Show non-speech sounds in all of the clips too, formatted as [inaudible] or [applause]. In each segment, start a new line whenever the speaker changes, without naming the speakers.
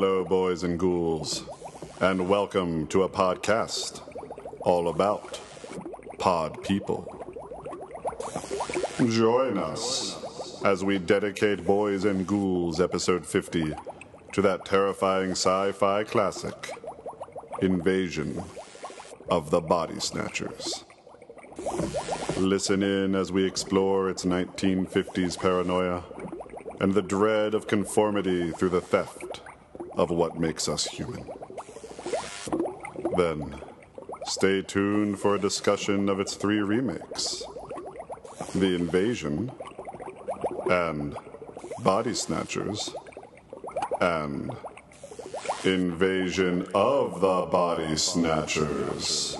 Hello, boys and ghouls, and welcome to a podcast all about pod people. Join us as we dedicate Boys and Ghouls episode 50 to that terrifying sci fi classic, Invasion of the Body Snatchers. Listen in as we explore its 1950s paranoia and the dread of conformity through the theft of what makes us human. Then, stay tuned for a discussion of its three remakes The Invasion, and Body Snatchers, and Invasion of the Body Snatchers.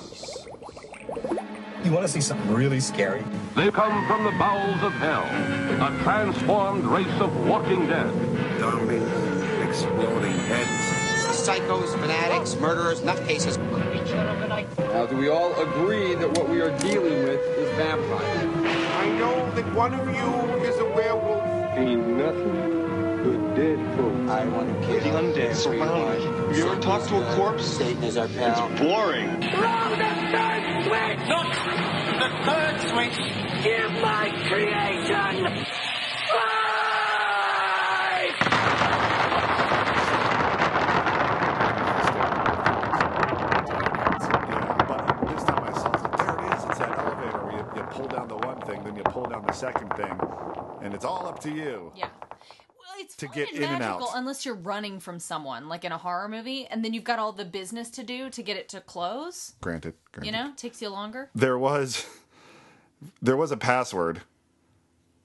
You want to see something really scary?
They come from the bowels of hell, a transformed race of walking dead.
Zombies, exploding heads.
Psychos, fanatics, murderers, nutcases.
Now, do we all agree that what we are dealing with is vampires?
I know that one of you is a werewolf.
Ain't nothing but dead folks.
I want to kill
The undead surround me. You ever talk to a corpse?
Satan is our pal.
It's boring.
Yeah, but this time I saw it. There it is. It's that elevator where you, you pull down the one thing, then you pull down the second thing, and it's all up to you.
Yeah. Well, it's
To get in and
magical
out.
unless you're running from someone, like in a horror movie, and then you've got all the business to do to get it to close.
Granted, granted.
You know, takes you longer.
there was there was a password,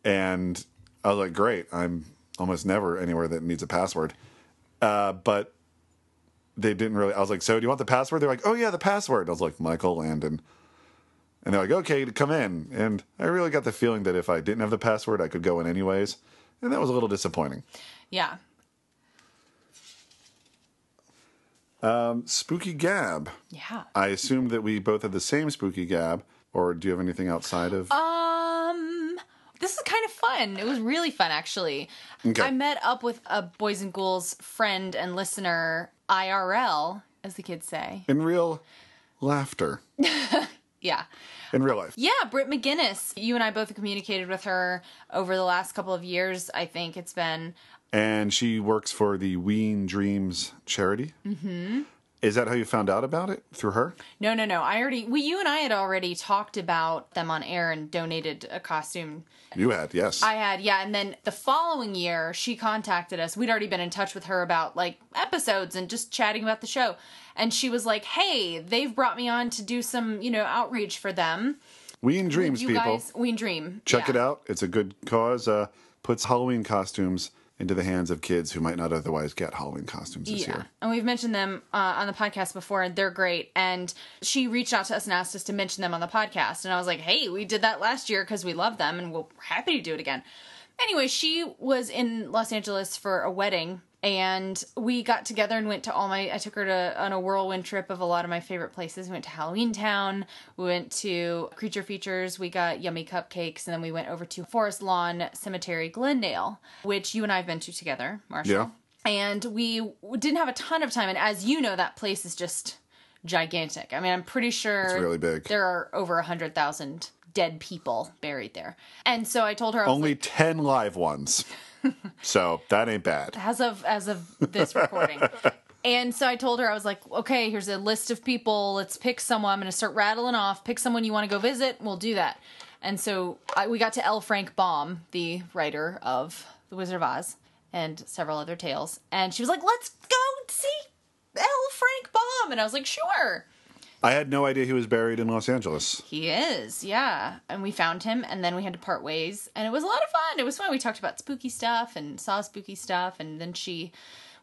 and I was like, "Great! I'm almost never anywhere that needs a password." Uh, but they didn't really. I was like, "So do you want the password?" They're like, "Oh yeah, the password." I was like, "Michael Landon," and they're like, "Okay, come in." And I really got the feeling that if I didn't have the password, I could go in anyways, and that was a little disappointing.
Yeah.
Spooky Gab.
Yeah.
I assumed that we both had the same Spooky Gab, or do you have anything outside of?
Um, this is kind of fun. It was really fun, actually.
Okay.
I met up with a Boys and Ghouls friend and listener, IRL, as the kids say.
in real laughter, [laughs]
Yeah.
in real life.
Yeah, Britt McGinnis. You and I both communicated with her over the last couple of years. I think it's been.
and she works for the Ween Dreams charity. Mm-hmm. Is that how you found out about it through her?
No, no, no. I already. We, you and I had already talked about them on air and donated a costume.
You had, yes.
I had, yeah. And then the following year, she contacted us. We'd already been in touch with her about like episodes and just chatting about the show. And she was like, "Hey, they've brought me on to do some, you know, outreach for them.
Ween Dreams,
you
people,
guys, we dream.
check
Yeah.
it out. It's a good cause. Uh, puts Halloween costumes into the hands of kids who might not otherwise get Halloween costumes this
Yeah,
year.
and we've mentioned them uh, on the podcast before, and they're great. And she reached out to us and asked us to mention them on the podcast, and I was like, "Hey, we did that last year because we love them, and we're happy to do it again." Anyway, she was in Los Angeles for a wedding, and we got together and went to all my. I took her to on a whirlwind trip of a lot of my favorite places. We went to Halloween Town, we went to Creature Features, we got yummy cupcakes, and then we went over to Forest Lawn Cemetery, Glendale, which you and I have been to together, Marshall
Yeah.
and we didn't have a ton of time and as you know that place is just gigantic i mean i'm pretty sure
It's really big.
there are over a hundred thousand dead people buried there and so i told her I was
Only
like,
10 live ones. [laughs] so that ain't bad.
as of as of this recording. [laughs] And so i told her i was like okay here's a list of people. Let's pick someone. I'm going to start rattling off. Pick someone you want to go visit. We'll do that. And so I, we got to l. Frank baum the writer of the wizard of oz and several other tales. And she was like let's go see l. Frank baum. And i was like sure
I had no idea he was buried in Los Angeles.
he is yeah and we found him and then we had to part ways and it was a lot of fun it was fun we talked about spooky stuff and saw spooky stuff and then she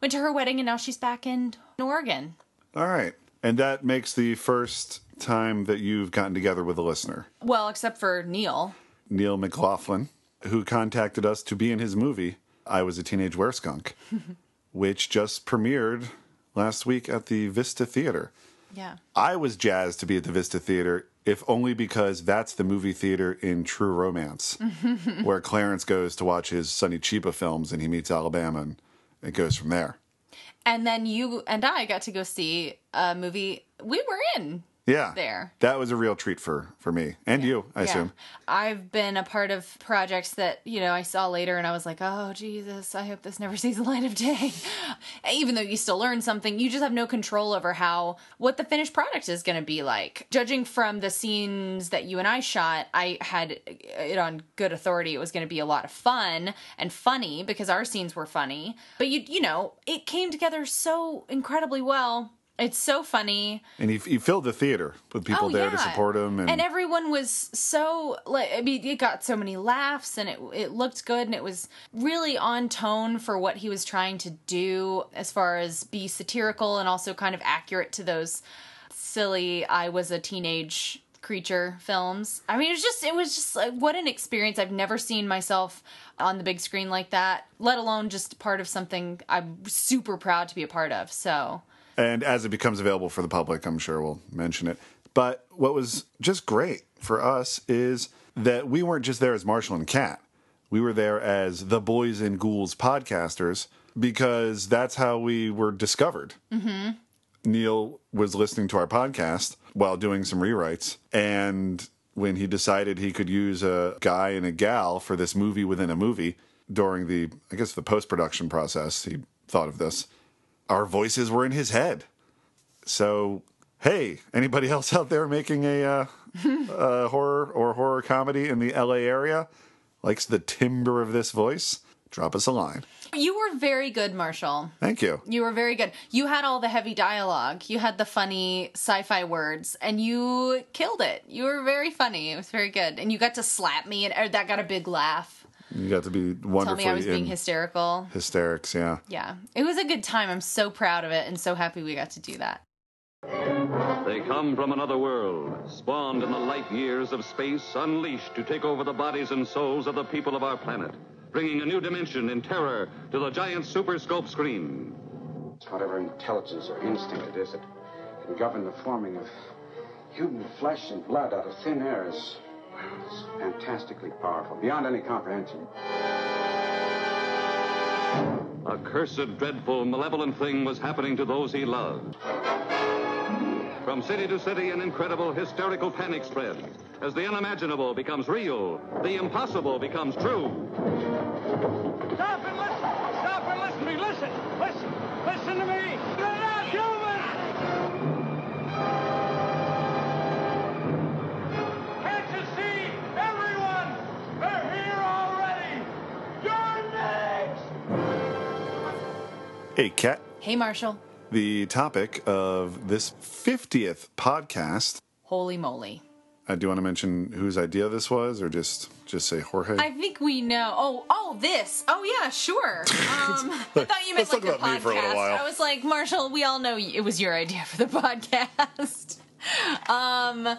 went to her wedding and now she's back in oregon
All right. And that makes the first time that you've gotten together with a listener.
Well, except for Neil.
Neil McLaughlin, who contacted us to be in his movie, I Was a Teenage Wereskunk, [laughs] which just premiered last week at the Vista Theater.
Yeah.
I was jazzed to be at the Vista Theater, if only because that's the movie theater in True Romance, [laughs] where Clarence goes to watch his Sonny Chiba films and he meets Alabama and it goes from there.
And then you and I got to go see a movie we were in
Yeah.
there.
That was a real treat for for me and you, I assume.
I've been a part of projects that, you know, I saw later and I was like, oh, Jesus, I hope this never [laughs] sees the light of day. Even though you still learn something, you just have no control over how, what the finished product is going to be like. Judging from the scenes that you and I shot, I had it on good authority. It was going to be a lot of fun and funny because our scenes were funny. But you, you know, it came together so incredibly well. It's so funny.
And he, you filled the theater with people
Oh,
there to support him. And,
everyone was so like I mean it got so many laughs and it it looked good and it was really on tone for what he was trying to do as far as be satirical and also kind of accurate to those silly I was a teenage creature films. I mean it was just it was just like what an experience. I've never seen myself on the big screen like that, let alone just part of something I'm super proud to be a part of. So
and as it becomes available for the public, I'm sure we'll mention it. But what was just great for us is that we weren't just there as Marshall and Kat. We were there as the Boys and Ghouls podcasters because that's how we were discovered.
mhm.
Neil was listening to our podcast while doing some rewrites. And when he decided he could use a guy and a gal for this movie within a movie during the, I guess, the post production process, he thought of this. Our voices were in his head. So, hey, anybody [laughs] else out there making a, uh, a horror or horror comedy in the LA area likes the timbre of this voice? Drop us a line.
you were very good, Marshall.
Thank you.
You were very good. You had all the heavy dialogue. You had the funny sci-fi words, and you killed it. You were very funny. It was very good, and you got to slap me, and that got a big laugh.
You got to be wonderful.
Tell
wonderfully
me I was being hysterical.
hysterics, yeah.
Yeah, it was a good time. I'm so proud of it, and so happy we got to do that.
They come from another world, spawned in the light years of space, unleashed to take over the bodies and souls of the people of our planet, bringing a new dimension in terror to the giant super scope screen.
Whatever intelligence or instinct it is that can govern the forming of human flesh and blood out of thin air is, well, it's fantastically powerful, beyond any comprehension.
A cursed, dreadful, malevolent thing was happening to those he loved. From city to city, an incredible, hysterical panic spread. As the unimaginable becomes real, the impossible becomes true.
Stop and listen! Stop and listen to me! Listen! Listen! Listen to me! They're not human!
Hey, Kat.
Hey, Marshall.
The topic of this 50th podcast.
Holy moly!
Uh, do you want to mention whose idea this was, or just just say Jorge?
I think we know. Oh, oh, this. Oh, yeah, sure. [laughs] Um, I thought you meant
Let's
like
talk
a
about me for a
podcast. I was like, Marshall, we all know it was your idea for the podcast. [laughs] um,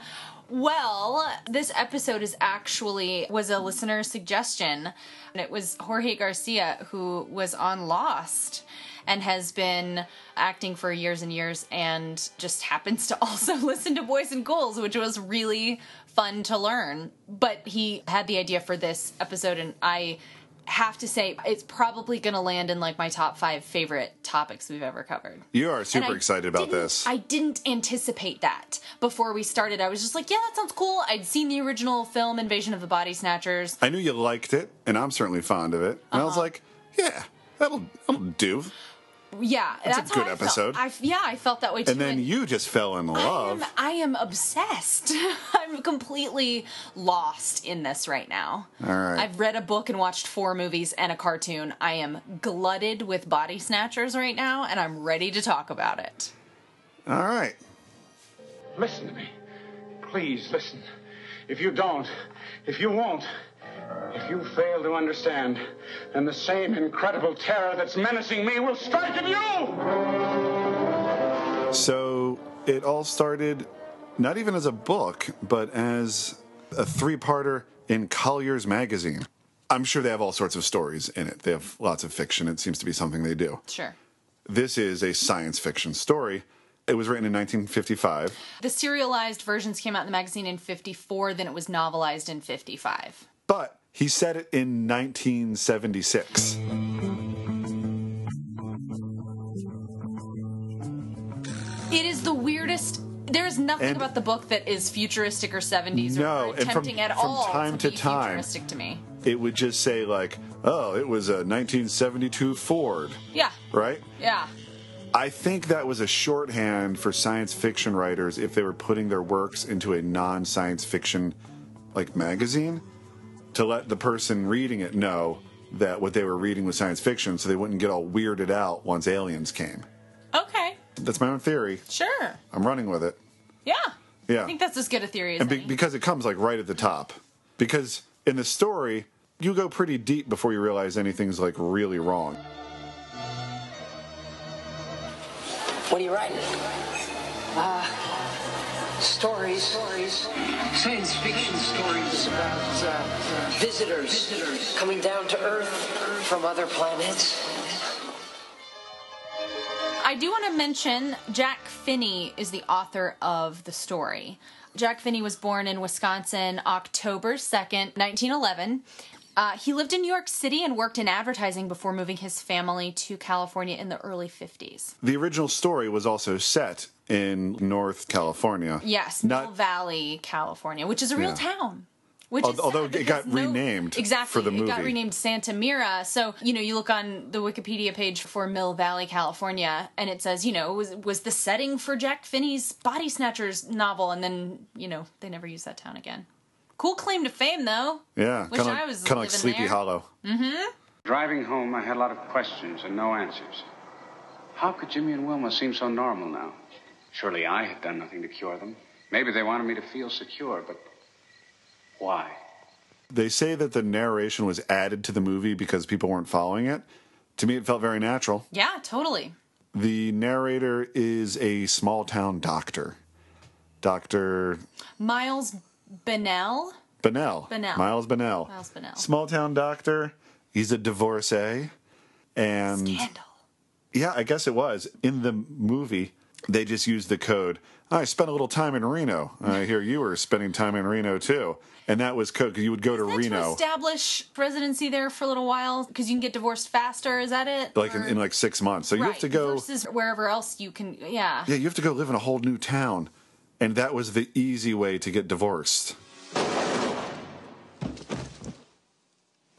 well, this episode is actually was a listener suggestion, and it was Jorge Garcia who was on Lost and has been acting for years and years and just [laughs] happens to also [laughs] listen to Boys and Ghouls, which was really fun to learn. But he had the idea for this episode, and I have to say it's probably going to land in like my top five favorite topics we've ever covered.
you are super excited about this.
I didn't anticipate that before we started. I was just like, yeah, that sounds cool. I'd seen the original film Invasion of the Body Snatchers.
I knew you liked it, and I'm certainly fond of it. And I was
Uh-huh.
like, yeah, that'll, that'll do.
Yeah,
That's a good
how I
episode.
Felt. I, yeah, I felt that way too.
And then you just fell in love.
I am obsessed. [laughs] I'm completely lost in this right now.
All right.
I've read a book and watched four movies and a cartoon. I am glutted with body snatchers right now, and I'm ready to talk about it.
All right.
Listen to me. Please listen. If you don't, if you won't, if you fail to understand, then the same incredible terror that's menacing me will strike at you!
So it all started not even as a book, but as a three parter in Collier's Magazine. I'm sure they have all sorts of stories in it. They have lots of fiction. It seems to be something they do.
Sure.
This is a science fiction story. It was written in 1955.
The serialized versions came out in the magazine in 54, then it was novelized in 55.
But he said it in 1976.
It is the weirdest. There is nothing
and
about the book that is futuristic or 70s
no,
or tempting at all.
From time
to,
to time,
futuristic to me.
It would just say like, "Oh, it was a 1972 Ford."
Yeah.
Right.
Yeah.
I think that was a shorthand for science fiction writers if they were putting their works into a non-science fiction like magazine to let the person reading it know that what they were reading was science fiction so they wouldn't get all weirded out once aliens came.
Okay,
That's my own theory.
sure.
I'm running with it.
Yeah.
Yeah.
I think that's as good a theory as
and be-
any.
because it comes like right at the top. Because in the story, you go pretty deep before you realize anything's like really wrong.
What are you writing? Uh, stories. Stories. Science fiction stories about uh, visitors. Visitors coming down to Earth from other planets.
I do want to mention Jack Finney is the author of the story. Jack Finney was born in Wisconsin October 2nd, 1911. Uh, he lived in New York City and worked in advertising before moving his family to California in the early 50s.
The original story was also set in North California.
Yes, Mill
Not
Valley, California, which is a real
Yeah.
town. Which
Al-
is
although it got
no-
renamed
exactly
for the movie,
it got renamed Santa Mira. So you know, you look on the Wikipedia page for Mill Valley, California, and it says you know was was the setting for Jack Finney's Body Snatchers novel, and then you know they never used that town again. Cool claim to fame, though.
yeah,
Wish
kind
I
of
was
kind of like Sleepy
there.
Hollow.
Mm-hmm.
Driving home, I had a lot of questions and no answers. How could Jimmy and Wilma seem so normal now? Surely I had done nothing to cure them. Maybe they wanted me to feel secure, but why?
They say that the narration was added to the movie because people weren't following it. To me, it felt very natural.
Yeah, totally.
The narrator is a small town doctor, Doctor
Miles Bennell.
Bennell.
Bennell.
Miles Bennell.
Miles Bennell.
Small town doctor. He's a divorcee. And
Scandal.
yeah, I guess it was. In the movie, they just used the code. I spent a little time in Reno. I hear you were spending time in Reno too. And that was code because you would go to
To
Reno
establish residency there for a little while because you can get divorced faster. Is that it?
like in,
Or-
in like six months. So you have
Right,
to go.
versus wherever else you can. Yeah.
Yeah, you have to go live in a whole new town. And that was the easy way to get divorced.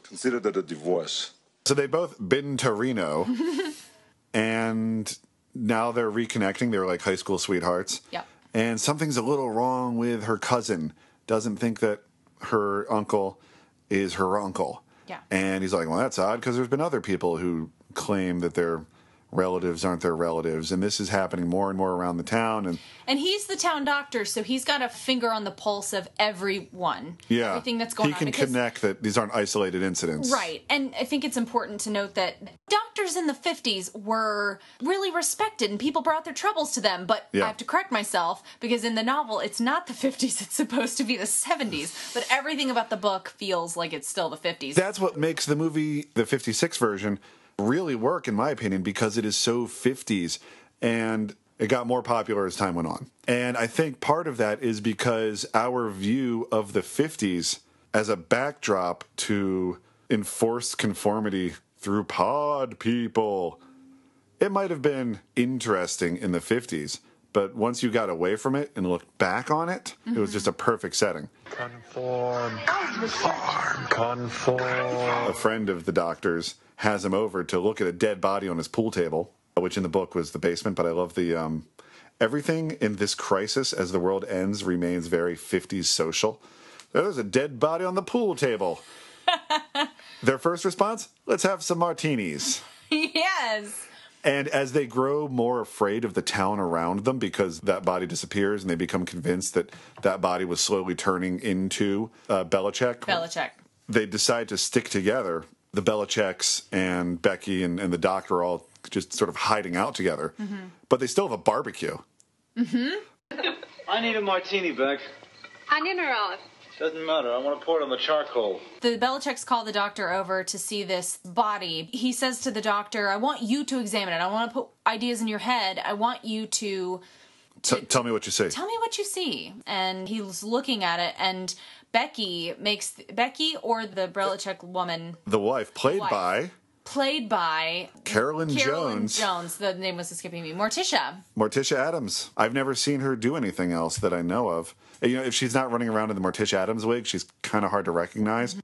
Consider that a divorce.
So they'd both been to Reno, [laughs] and now they're reconnecting. They were like high school sweethearts.
Yep.
And something's a little wrong with her cousin. Doesn't think that her uncle is her uncle.
Yeah.
And he's like, well, that's odd because there's been other people who claim that their relatives aren't their relatives. And this is happening more and more around the town. And
And he's the town doctor, so he's got a finger on the pulse of everyone.
yeah,
Everything that's going on.
he
on.
can
because-
connect that these aren't isolated incidents.
Right. And I think it's important to note that doctors in the 50s were really respected and people brought their troubles to them. But
Yeah.
I have to correct myself because in the novel, it's not the [laughs] 50s, it's supposed to be the 70s. But everything about the book feels like it's still the 50s.
That's what makes the movie, the 56 version, really work, in my opinion, because it is so 50s. And it got more popular as time went on. And I think part of that is because our view of the 50s as a backdrop to enforced conformity through pod people, it might have been interesting in the 50s. But once you got away from it and looked back on it, it was just a mm-hmm. perfect setting.
Conform. Conform. Conform.
a friend of the doctor's has him over to look at a dead body on his pool table, which in the book was the basement. But I love the um, everything in this crisis as the world ends remains very 50s social. There's a dead body on the pool table. [laughs] Their first response: Let's have some martinis.
yes.
And as they grow more afraid of the town around them because that body disappears and they become convinced that that body was slowly turning into uh, Belicec,
Belicec.
they decide to stick together. The Belicecs and Becky and, and the doctor are all just sort of hiding out together,
Mm-hmm.
but they still have a barbecue.
Mm-hmm.
I need a martini, Beck.
Onion or olive?
Doesn't matter. I want to pour it on the charcoal.
The Belicecs call the doctor over to see this body. He says to the doctor, I want you to examine it. I want to put ideas in your head. I want you to
T- tell me what you see.
tell me what you see. And he's looking at it, and Becky makes Becky or the Belicec woman,
the wife, played
Wife.
by
played by
Carolyn,
Carolyn
Jones,
Jones. The name was escaping me. Morticia.
Morticia Addams. I've never seen her do anything else that I know of. You know, if she's not running around in the Morticia Addams wig, she's kind of hard to recognize.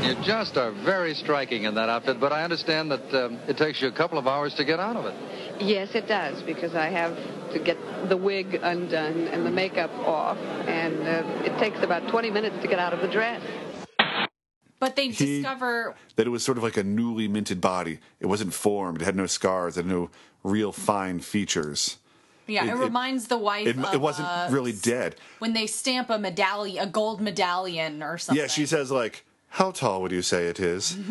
You just are very striking in that outfit, but I understand that um, it takes you a couple of hours to get out of it.
Yes, it does, because I have to get the wig undone and the makeup off, and uh, it takes about 20 minutes to get out of the dress.
But they
He-
discover
That it was sort of like a newly minted body. It wasn't formed. It had no scars. It had no real fine features.
yeah, it,
it- it-
reminds the wife
It,
of,
it wasn't
uh,
really dead.
when they stamp a medallion, a gold medallion or something.
Yeah, she says like, "How tall would you say it is?" [laughs]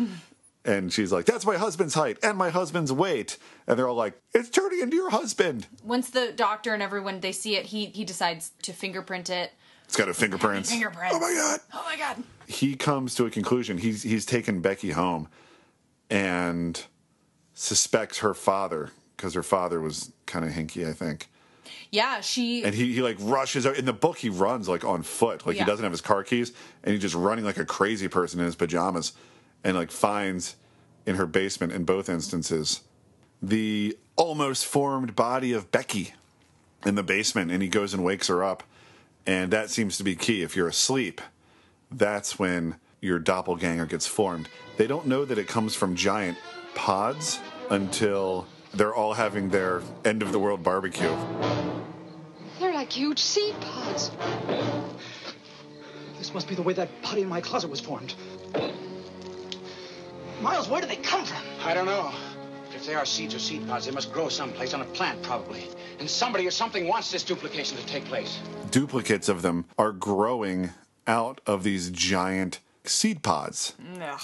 and she's like, "That's my husband's height and my husband's weight." And they're all like, "It's turning into your husband."
Once the doctor and everyone they see it, he he decides to fingerprint it.
It's got a fingerprint.
Fingerprints.
Oh my god!
Oh my god!
He comes to a conclusion. He's he's taken Becky home, and suspects her father because her father was kind of hinky, I think.
Yeah, she.
And he, he like rushes out in the book. He runs like on foot, like
Yeah.
he doesn't have his car keys, and he's just running like a crazy person in his pajamas, and like finds in her basement in both instances the almost formed body of Becky in the basement, and he goes and wakes her up, and that seems to be key. If you're asleep, that's when your doppelganger gets formed. They don't know that it comes from giant pods until they're all having their end of the world barbecue.
They're like huge seed pods.
This must be the way that body in my closet was formed. Miles, where do they come from?
I don't know. If they are seeds or seed pods, they must grow someplace on a plant, probably. And somebody or something wants this duplication to take place.
duplicates of them are growing out of these giant seed pods. Ugh.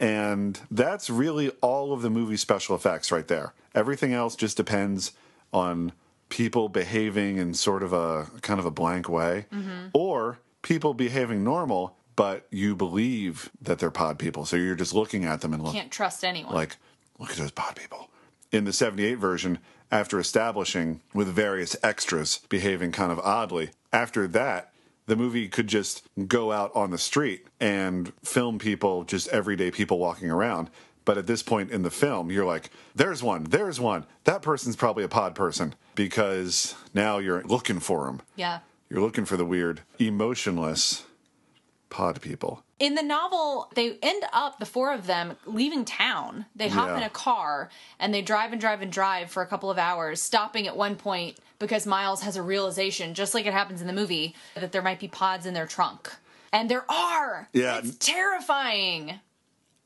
And that's really all of the movie special effects right there. Everything else just depends on people behaving in sort of a kind of a blank way mm-hmm. or people behaving normal but you believe that they're pod people so you're just looking at them and look,
Can't trust anyone.
like, look at those pod people. In the 78 version, after establishing with various extras behaving kind of oddly, after that, the movie could just go out on the street and film people, just everyday people walking around. But at this point in the film, you're like, there's one, there's one. That person's probably a pod person because now you're looking for them.
yeah.
You're looking for the weird, emotionless pod people.
In the novel, they end up the four of them leaving town. They hop
Yeah.
in a car and they drive and drive and drive for a couple of hours, stopping at one point because Miles has a realization, just like it happens in the movie, that there might be pods in their trunk. And there are.
Yeah.
It's terrifying.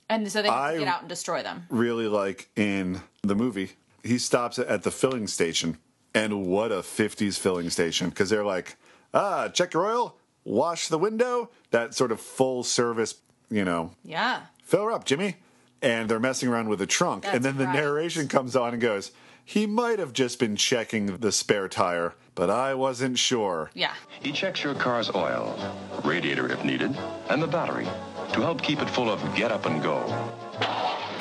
And so they
I-
get out and destroy them.
really like in the movie. He stops at the filling station, and what a 50s filling station because they're like, ah, check your oil, wash the window, that sort of full service, you know,
Yeah.
fill her up, Jimmy. And they're messing around with the trunk. and then the narration comes on and goes, he might have just been checking the spare tire, but I wasn't sure.
Yeah.
He checks your car's oil, radiator if needed, and the battery to help keep it full of get up and go.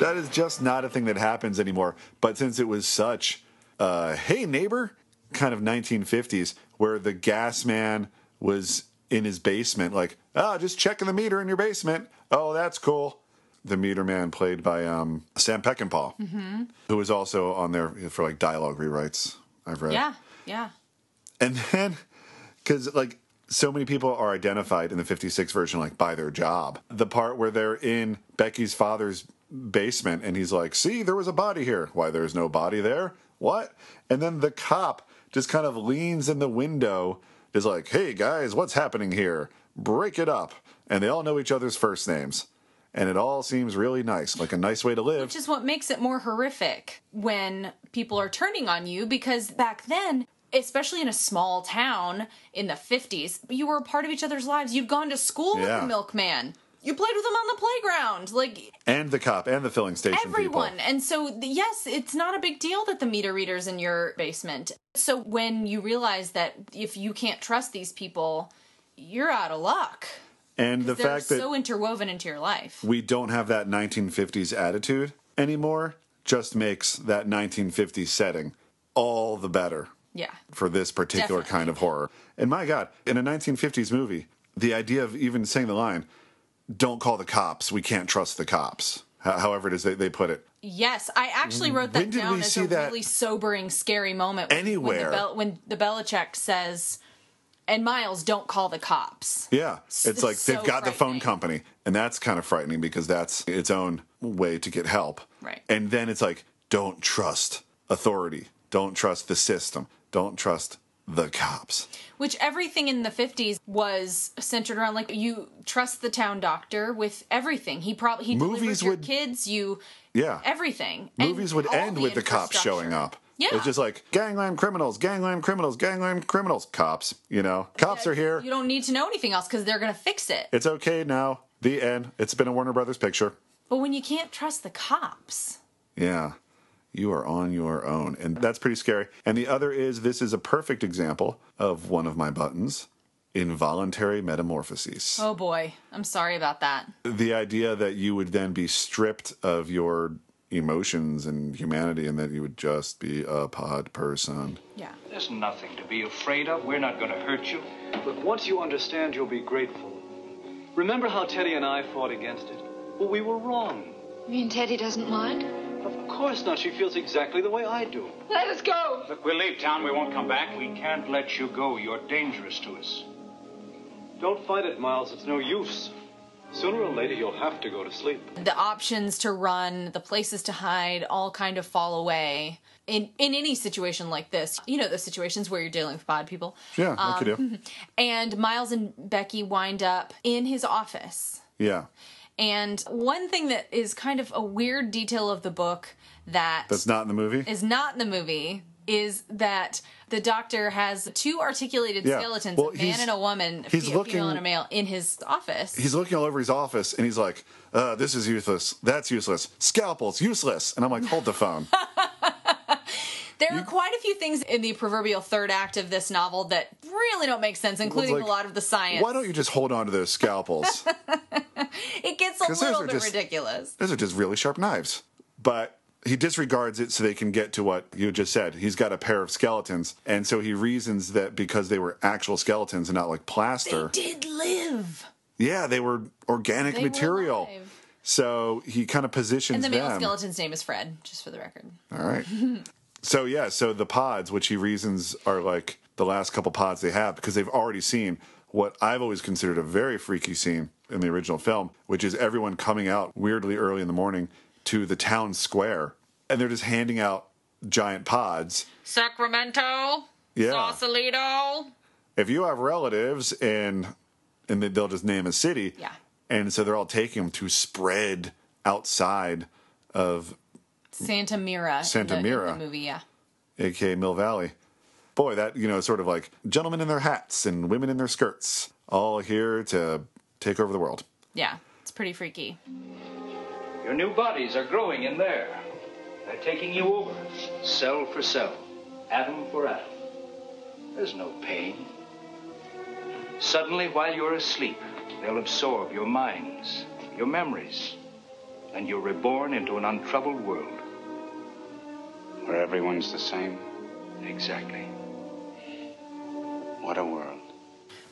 That is just not a thing that happens anymore. But since it was such, uh, hey neighbor, kind of 1950s, where the gas man was in his basement, like, ah, just checking the meter in your basement. Oh, that's cool. The meter man played by um, Sam Peckinpah,
Mm-hmm.
who was also on there for like dialogue rewrites. I've read.
Yeah. Yeah.
And then, because like so many people are identified in the 56 version, like by their job. The part where they're in Becky's father's basement and he's like, see, there was a body here. Why, there's no body there? What? And then the cop just kind of leans in the window, is like, hey guys, what's happening here? Break it up. And they all know each other's first names. And it all seems really nice, like a nice way to live.
Which is what makes it more horrific when people are turning on you because back then, especially in a small town in the 50s, you were a part of each other's lives. You'd gone to school with
Yeah.
the milkman. You played with them on the playground. Like
And the cop and the filling station
everyone.
people.
And so, yes, it's not a big deal that the meter reader's in your basement. So when you realize that if you can't trust these people, you're out of luck.
And the fact that
so interwoven into your life.
we don't have that 1950s attitude anymore just makes that 1950s setting all the better
Yeah.
for this particular
Definitely.
kind of horror. And my God, in a 1950s movie, the idea of even saying the line, don't call the cops, we can't trust the cops. However, it is they, they put it.
Yes, I actually wrote that down as a
that
really sobering, scary moment. when-
anywhere?
when the, Bel- when the Belicec says, "And Miles, don't call the cops."
Yeah, it's like
so
they've got the phone company, and that's kind of frightening because that's its own way to get help.
Right.
And then it's like, don't trust authority, don't trust the system, don't trust the cops.
Which everything in the 50s was centered around like you trust the town doctor with everything. He probably he
Movies
delivers your
would-
kids, you
Yeah.
everything. And
Movies would
all
end with the cops showing up.
Yeah.
It's just like gangland criminals, gangland criminals, gangland criminals, cops. You know, cops are here.
You don't need to know anything else because they're going to fix it.
It's okay now. The end. It's been a Warner Brothers picture.
But when you can't trust the cops,
Yeah. You are on your own. And that's pretty scary. And the other is this is a perfect example of one of my buttons involuntary metamorphoses.
oh boy, I'm sorry about that.
The idea that you would then be stripped of your emotions and humanity and that you would just be a pod person.
Yeah.
There's nothing to be afraid of. We're not going to hurt you. Look, once you understand, you'll be grateful. Remember how Teddy and I fought against it? Well, we were wrong.
You mean Teddy doesn't mind?
Of course not. She feels exactly the way I do.
Let us go!
Look, we'll leave town. We won't come back.
We can't let you go. You're dangerous to us. Don't fight it, Miles. It's no use. Sooner or later, you'll have to go to sleep.
The options to run, the places to hide, all kind of fall away. In in any situation like this, you know, the situations where you're dealing with bad people.
Yeah, like you do.
Um, [laughs] And Miles and Becky wind up in his office.
Yeah.
And one thing that is kind of a weird detail of the book that
That's not in the movie?
is not in the movie is that the doctor has two articulated
Yeah.
skeletons,
Well,
a man and a woman, a
he's
fe- a
looking-
female and a male, in his office.
He's looking all over his office and he's like, uh, this is useless. That's useless. Scalpels, useless. And I'm like, hold the phone. [laughs]
There are quite a few things in the proverbial third act of this novel that really don't make sense, including
like,
a lot of the science.
Why don't you just hold on to those scalpels? [laughs]
it gets a little bit
just-
ridiculous.
Those are just really sharp knives. But he disregards it so they can get to what you just said. He's got a pair of skeletons. And so he reasons that because they were actual skeletons and not like plaster.
They did live.
yeah, they were organic
They were
material.
alive.
So he kind of positions
And the male
them.
skeleton's name is Fred, just for the record.
All right. [laughs] so yeah, so the pods, which he reasons are like the last couple pods they have, because they've already seen what I've always considered a very freaky scene in the original film, which is everyone coming out weirdly early in the morning to the town square, and they're just handing out giant pods.
Sacramento,
Yeah.
Sausalito.
If you have relatives in, and they- they'll just name a city,
Yeah.
and so they're all taking them to spread outside of
Santa Mira. in
Santa
the- in
Mira.
the movie, yeah.
aka Mill Valley. Boy, that you know, sort of like gentlemen in their hats and women in their skirts, all here to take over the world.
Yeah, it's pretty freaky.
Your new bodies are growing in there. They're taking you over, cell for cell, atom for atom. There's no pain. Suddenly, while you're asleep, they'll absorb your minds, your memories, and you're reborn into an untroubled world.
Where everyone's the same.
Exactly.
What a world.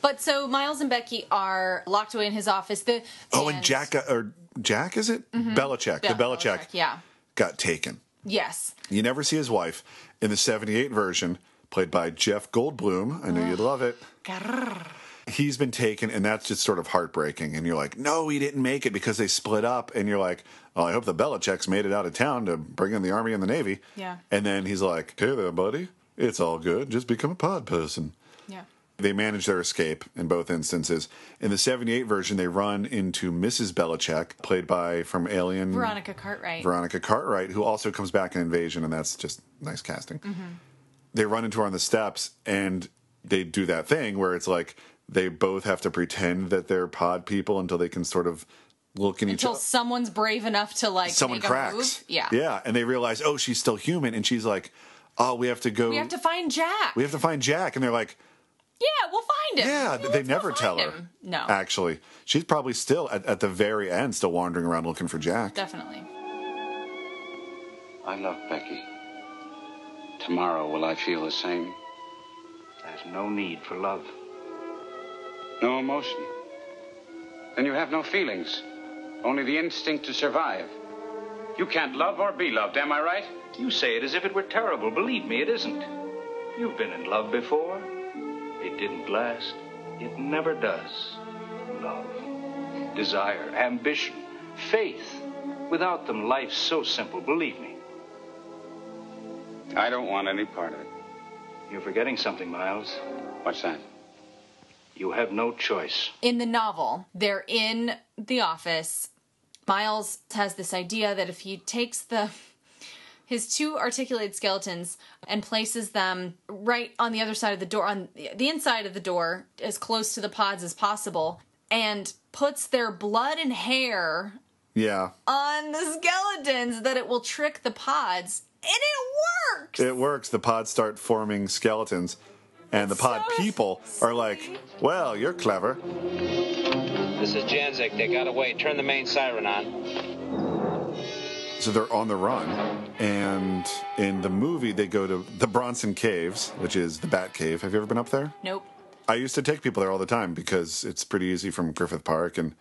But so Miles and Becky are locked away in his office. The
Oh, and Jack or Jack is it?
Mhm.
Belicec.
Be-
the Belicec
yeah.
got taken.
Yes.
You never see his wife in the '78 version, played by Jeff Goldblum. I knew you'd love it. He's been taken, and that's just sort of heartbreaking. And you're like, no, he didn't make it because they split up. And you're like, well, I hope the Belicecs made it out of town to bring in the Army and the Navy.
Yeah.
And then he's like, hey there, buddy. It's all good. Just become a pod person.
Yeah.
They manage their escape in both instances. In the 78 version, they run into Mrs. Belicec, played by from Alien
Veronica Cartwright.
Veronica Cartwright, who also comes back in Invasion, and that's just nice casting.
Mhm.
They run into her on the steps, and they do that thing where it's like they both have to pretend that they're pod people until they can sort of look in each
Until
other.
someone's brave enough to like
Someone
make a
cracks.
move. Yeah.
Yeah, and they realize, oh, she's still human, and she's like, oh, we have to go.
We have to find Jack.
we have to find Jack, and they're like,
Yeah, we'll find him.
yeah, they never tell her.
him. No.
Actually, she's probably still at, at the very end, still wandering around looking for Jack.
Definitely.
I love Becky. Tomorrow, will I feel the same?
There's no need for love.
No emotion. Then you have no feelings. Only the instinct to survive. You can't love or be loved, am I right?
You say it as if it were terrible. Believe me, it isn't. You've been in love before. It didn't last. It never does. Love, desire, ambition, faith. Without them, life's so simple. Believe me.
I don't want any part of it.
You're forgetting something, Miles.
What's that?
You have no choice.
in the novel, they're in the office. Miles has this idea that if he takes the his two articulated skeletons and places them right on the other side of the door on the inside of the door as close to the pods as possible and puts their blood and hair
Yeah.
on the skeletons that it will trick the pods and it works.
It works. The pods start forming skeletons, and the pod people are like, "Well, you're clever."
This is Janzik. They got away. Turn the main siren on.
So they're on the run, and in the movie they go to the Bronson Caves, which is the Bat Cave. Have you ever been up there?
Nope.
I used to take people there all the time because it's pretty easy from Griffith Park, and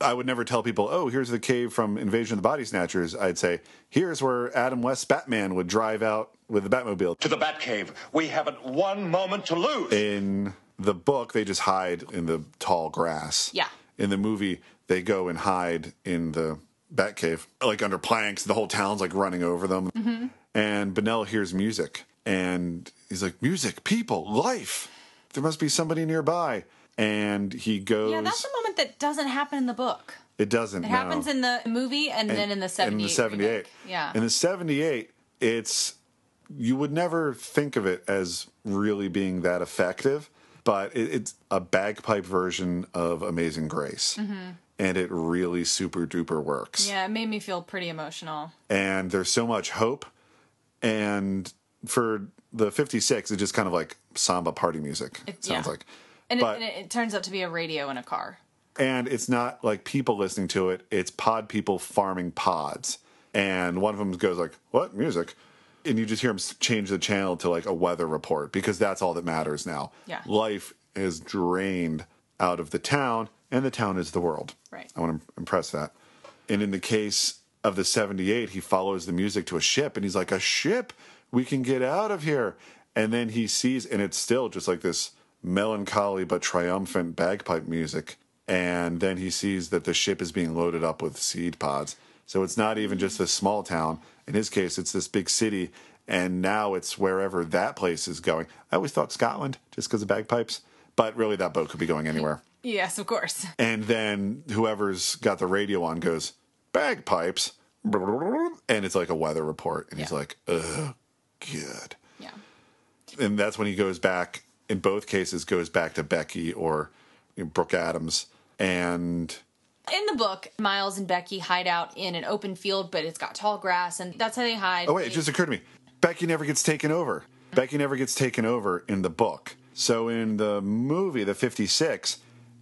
I would never tell people, "Oh, here's the cave from Invasion of the Body Snatchers." I'd say, "Here's where Adam West's Batman would drive out with the Batmobile."
To the Batcave. We haven't one moment to lose.
In the book, they just hide in the tall grass.
Yeah.
In the movie, they go and hide in the Batcave, like under planks. The whole town's like running over them.
Mm-hmm.
And Bennell hears music, and he's like, "Music, people, life. There must be somebody nearby." And he goes.
Yeah, that's a moment that doesn't happen in the book.
it doesn't.
It
no.
happens in the movie and, then in the 78.
In the 78.
Yeah.
In the 78, it's you would never think of it as really being that effective, but it, it's a bagpipe version of Amazing Grace.
Mhm.
And it really super duper works.
Yeah, it made me feel pretty emotional.
And there's so much hope. And for the 56, it's just kind of like samba party music.
It-
sounds
yeah.
like.
And,
But-
it, and it, it turns out to be a radio in a car.
and it's not like people listening to it it's pod people farming pods and one of them goes like what music and you just hear him change the channel to like a weather report because that's all that matters now.
Yeah.
life is drained out of the town and the town is the world.
Right.
i want to impress that. And in the case of the 78 he follows the music to a ship and he's like a ship? We can get out of here. And then he sees and it's still just like this melancholy but triumphant bagpipe music. And then he sees that the ship is being loaded up with seed pods. So it's not even just this small town in his case it's this big city and now it's wherever that place is going. I always thought scotland just because of bagpipes but really that boat could be going anywhere.
Yes, of course.
and then whoever's got the radio on goes bagpipes? And it's like a weather report and he's like ugh good.
Yeah.
and that's when he goes back in both cases goes back to becky or you know, brooke adams and
In the book, Miles and Becky hide out in an open field, but it's got tall grass, and that's how they hide.
oh wait it just occurred to me becky never gets taken over becky never gets taken over in the book so in the movie the 56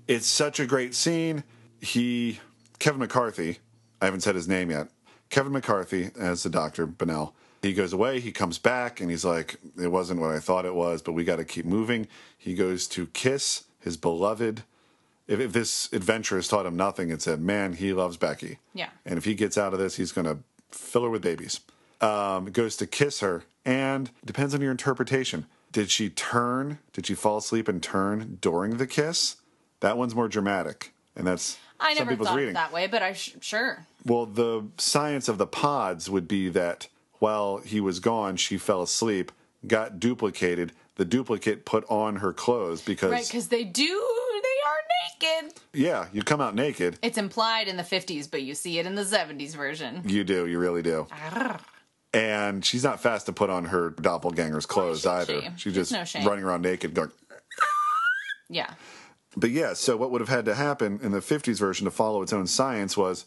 it's such a great scene he kevin mccarthy i haven't said his name yet kevin mccarthy as the doctor Bennell. he goes away he comes back and he's like it wasn't what i thought it was but we got to keep moving he goes to kiss his beloved if, if this adventure has taught him nothing it's that man he loves becky
Yeah.
and if he gets out of this, he's going to fill her with babies. Um, goes to kiss her, and depends on your interpretation. Did she turn? Did she fall asleep and turn during the kiss? That one's more dramatic, and that's
I
some
never
people's
thought
reading.
that way, but I sh- sure.
Well, the science of the pods would be that while he was gone, she fell asleep, got duplicated. The duplicate put on her clothes because,
Right, because they do, naked.
yeah, you come out naked.
It's implied in the 50s, but you see it in the 70s version.
You do, you really do. And she's not fast to put on her doppelganger's clothes either.
she?
She's just
no
running around naked going.
Yeah.
But yeah, so what would have had to happen in the 50s version to follow its own science was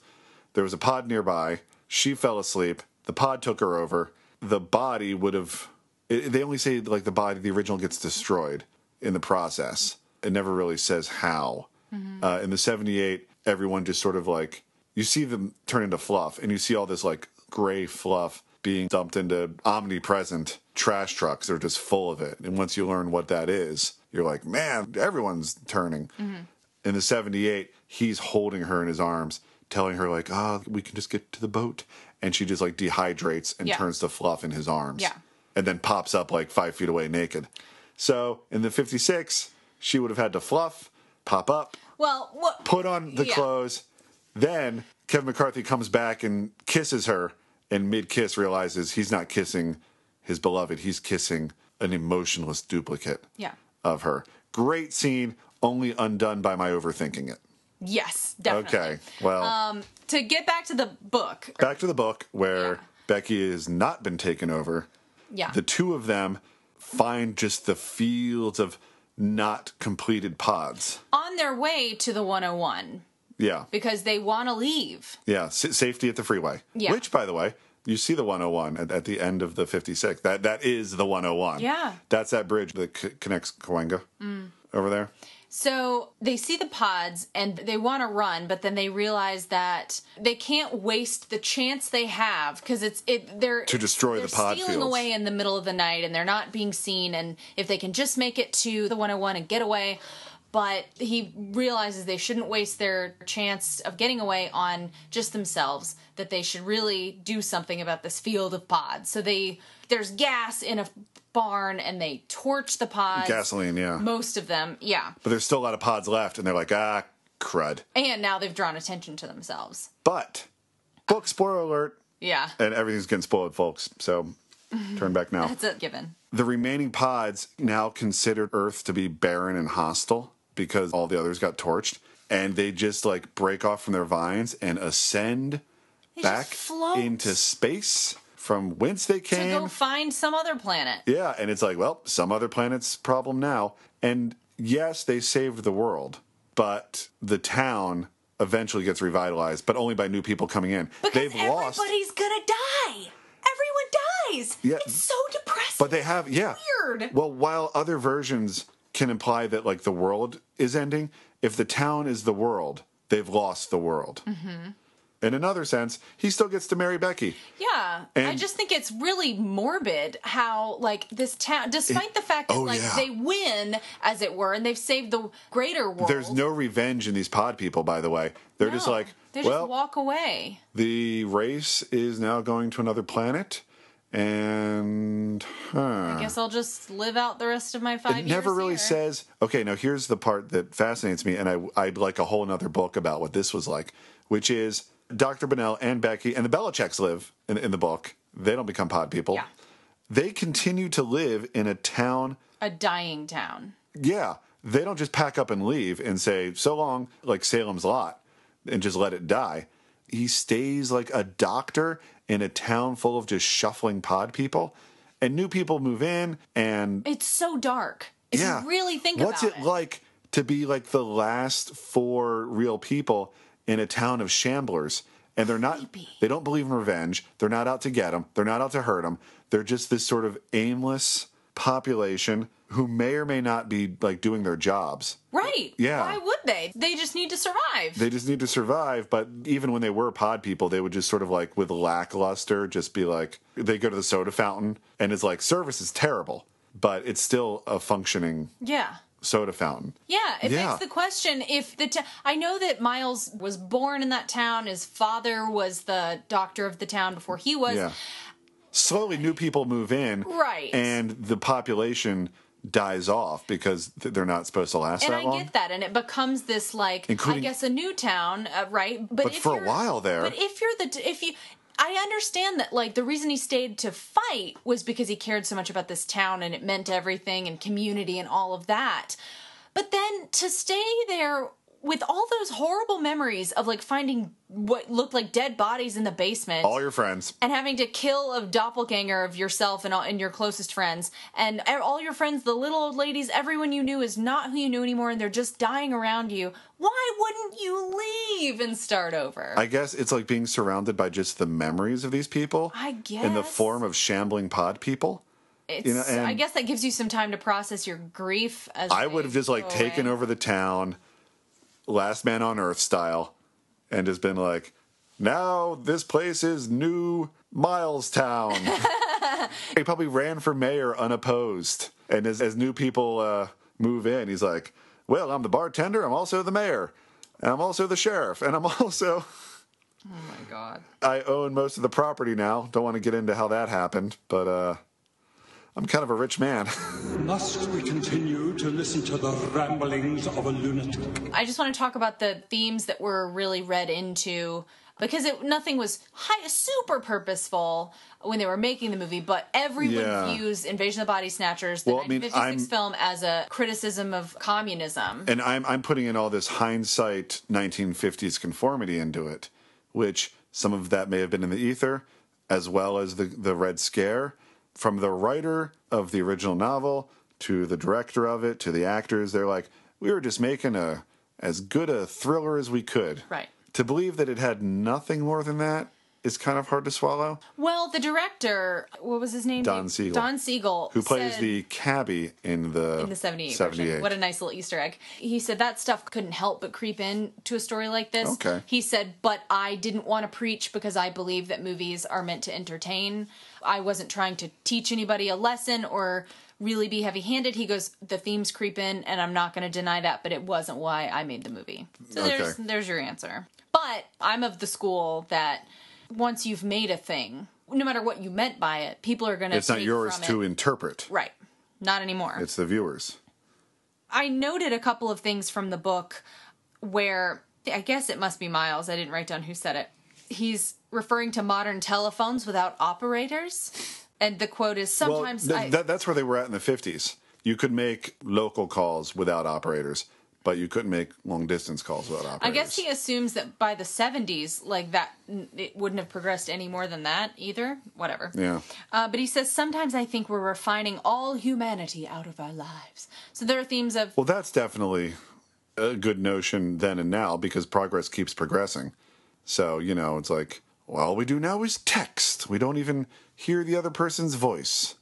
there was a pod nearby. She fell asleep. The pod took her over. The body would have. It, they only say like the body, the original gets destroyed in the process. It never really says how. Mm-hmm. Uh, in the 78, everyone just sort of like you see them turn into fluff, and you see all this like gray fluff being dumped into omnipresent trash trucks. They're just full of it. And once you learn what that is, you're like, man, everyone's turning. Mm-hmm. In the 78, he's holding her in his arms, telling her, like, oh, we can just get to the boat and she just like dehydrates and
Yeah.
turns to fluff in his arms.
Yeah.
And then pops up like five feet away naked. So in the 56, she would have had to fluff, pop up,
Well, what?
put on the
Yeah.
clothes. Then Kevin McCarthy comes back and kisses her, and mid kiss realizes he's not kissing his beloved, he's kissing an emotionless duplicate
Yeah.
of her. Great scene, only undone by my overthinking it.
Yes, definitely.
Okay, well,
Um, to get back to the book,
back to the book where Becky has not been taken over.
yeah,
The two of them find just the fields of not completed pods.
on their way to the 101
Yeah.
because they want to leave.
Yeah, s- safety at the freeway.
Yeah.
Which, by the way, you see the 101 at, at the end of the 56. That that is the 101.
Yeah.
That's that bridge that c- connects Cahuenga
Mm.
over there.
So they see the pods and they want to run, but then they realize that they can't waste the chance they have because it's it they're
To destroy
they're
the pod
stealing
fields.
away in the middle of the night and they're not being seen. And if they can just make it to the 101 and get away, but he realizes they shouldn't waste their chance of getting away on just themselves. That they should really do something about this field of pods. So they there's gas in a barn and they torch the pods.
Gasoline, yeah.
Most of them, yeah.
But there's still a lot of pods left, and they're like, ah, crud.
And now they've drawn attention to themselves.
But, book spoiler alert,
Yeah.
and everything's getting spoiled, folks. So [laughs] turn back now.
That's a given.
The remaining pods now considered Earth to be barren and hostile because all the others got torched. And they just like break off from their vines and ascend
They
back into space from whence they came.
To go find some other planet.
Yeah, and it's like, well, some other planet's problem now. And yes, they saved the world, but the town eventually gets revitalized, but only by new people coming in. They've lost.
Everybody's gonna die. Everyone dies.
Yeah.
It's so depressing.
But they have, yeah.
Weird.
Well, while other versions can imply that like the world is ending, if the town is the world, they've lost the world.
hmm
In another sense, he still gets to marry Becky.
Yeah, I just think it's really morbid how like this town, despite the fact that
oh,
like
yeah.
they win, as it were, and they've saved the greater world.
There's no revenge in these pod people, by the way. They're just like,
they
well,
just walk away.
the race is now going to another planet, and huh.
I guess I'll just live out the rest of my five
it
years.
never really
here.
says okay now here's the part that fascinates me and I, i'd like a whole nother book about what this was like which is dr Bennell and becky and the Belicecs live in, in the book. They don't become pod people. They continue to live in a town.
A dying town.
yeah. They don't just pack up and leave and say so long like salem's lot and just let it die. He stays like a doctor in a town full of just shuffling pod people. And new people move in and
It's so dark. If
yeah.
you really think
What's
about
it, like to be like the last four real people in a town of shamblers? And they're not, they don't believe in revenge. They're not out to get them. They're not out to hurt them. They're just this sort of aimless population who may or may not be like doing their jobs.
Right.
Yeah.
Why would they? They just need to survive.
They just need to survive. But even when they were pod people, they would just sort of like with lackluster, just be like, they go to the soda fountain and it's like, service is terrible, but it's still a functioning
yeah.
Soda fountain.
Yeah, it
Yeah.
begs the question if the ta- I know that Miles was born in that town. His father was the doctor of the town before he was.
yeah. Slowly, new people move in,
Right.
And the population dies off because they're not supposed to last
And
that
I
long.
get that, and it becomes this like
Including-
I guess a new town, uh, right?
But
if
for a while there-
But if you're the if you. I understand that, like, the reason he stayed to fight was because he cared so much about this town and it meant everything and community and all of that. But then to stay there with all those horrible memories of, like, finding what looked like dead bodies in the basement
All your friends.
and having to kill a doppelganger of yourself and, all, and your closest friends and all your friends the little old ladies everyone you knew is not who you knew anymore and they're just dying around you why wouldn't you leave and start over
I guess it's like being surrounded by just the memories of these people.
I guess
In the form of shambling pod people.
it's,
you know,
i guess that gives you some time to process your grief as
I would have just like
go
taken over the town, last man on earth style, and has been like, now this place is New Milestown. [laughs] [laughs] he probably ran for mayor unopposed. And as, as new people uh, move in, he's like, well, I'm the bartender, I'm also the mayor, and I'm also the sheriff, and I'm [laughs] also.
Oh my god.
I own most of the property now. Don't want to get into how that happened, but uh, I'm kind of a rich man. [laughs]
Must we continue to listen to the ramblings of a lunatic?
I just want to talk about the themes that were really read into because it, nothing was high, super purposeful when they were making the movie, but everyone
Yeah.
views Invasion of the Body Snatchers, the
Well, I mean,
1956
I'm-
film, as a criticism of communism.
and I'm I'm putting in all this hindsight 1950s conformity into it, which some of that may have been in the ether, as well as the the Red Scare, from the writer of the original novel to the director of it to the actors. They're like, we were just making a as good a thriller as we could.
Right.
To believe that it had nothing more than that is kind of hard to swallow.
Well, the director, what was his name?
Don Siegel.
Don Siegel,
Who plays
said-
the cabbie in the
in the 78,
78.
version. What a nice little Easter egg. He said that stuff couldn't help but creep in to a story like this.
Okay.
He said, but I didn't want to preach because I believe that movies are meant to entertain. I wasn't trying to teach anybody a lesson or really be heavy handed. He goes, the themes creep in, and I'm not going to deny that, but it wasn't why I made the movie. So there's, there's your answer. But I'm of the school that once you've made a thing, no matter what you meant by it, people are going to
It's not yours to
it.
interpret.
Right. Not anymore.
It's the viewers.
I noted a couple of things from the book where I guess it must be Miles. I didn't write down who said it. He's referring to modern telephones without operators. And the quote is sometimes
well, th-
I,
that, that's where they were at in the 50s. You could make local calls without operators, but you couldn't make long distance calls without operators.
I guess he assumes that by the 70s, like that, it wouldn't have progressed any more than that either. Whatever.
Yeah.
Uh, but he says, sometimes I think we're refining all humanity out of our lives. So there are themes of
Well, that's definitely a good notion then and now because progress keeps progressing. So, you know, it's like, well, all we do now is text. We don't even hear the other person's voice.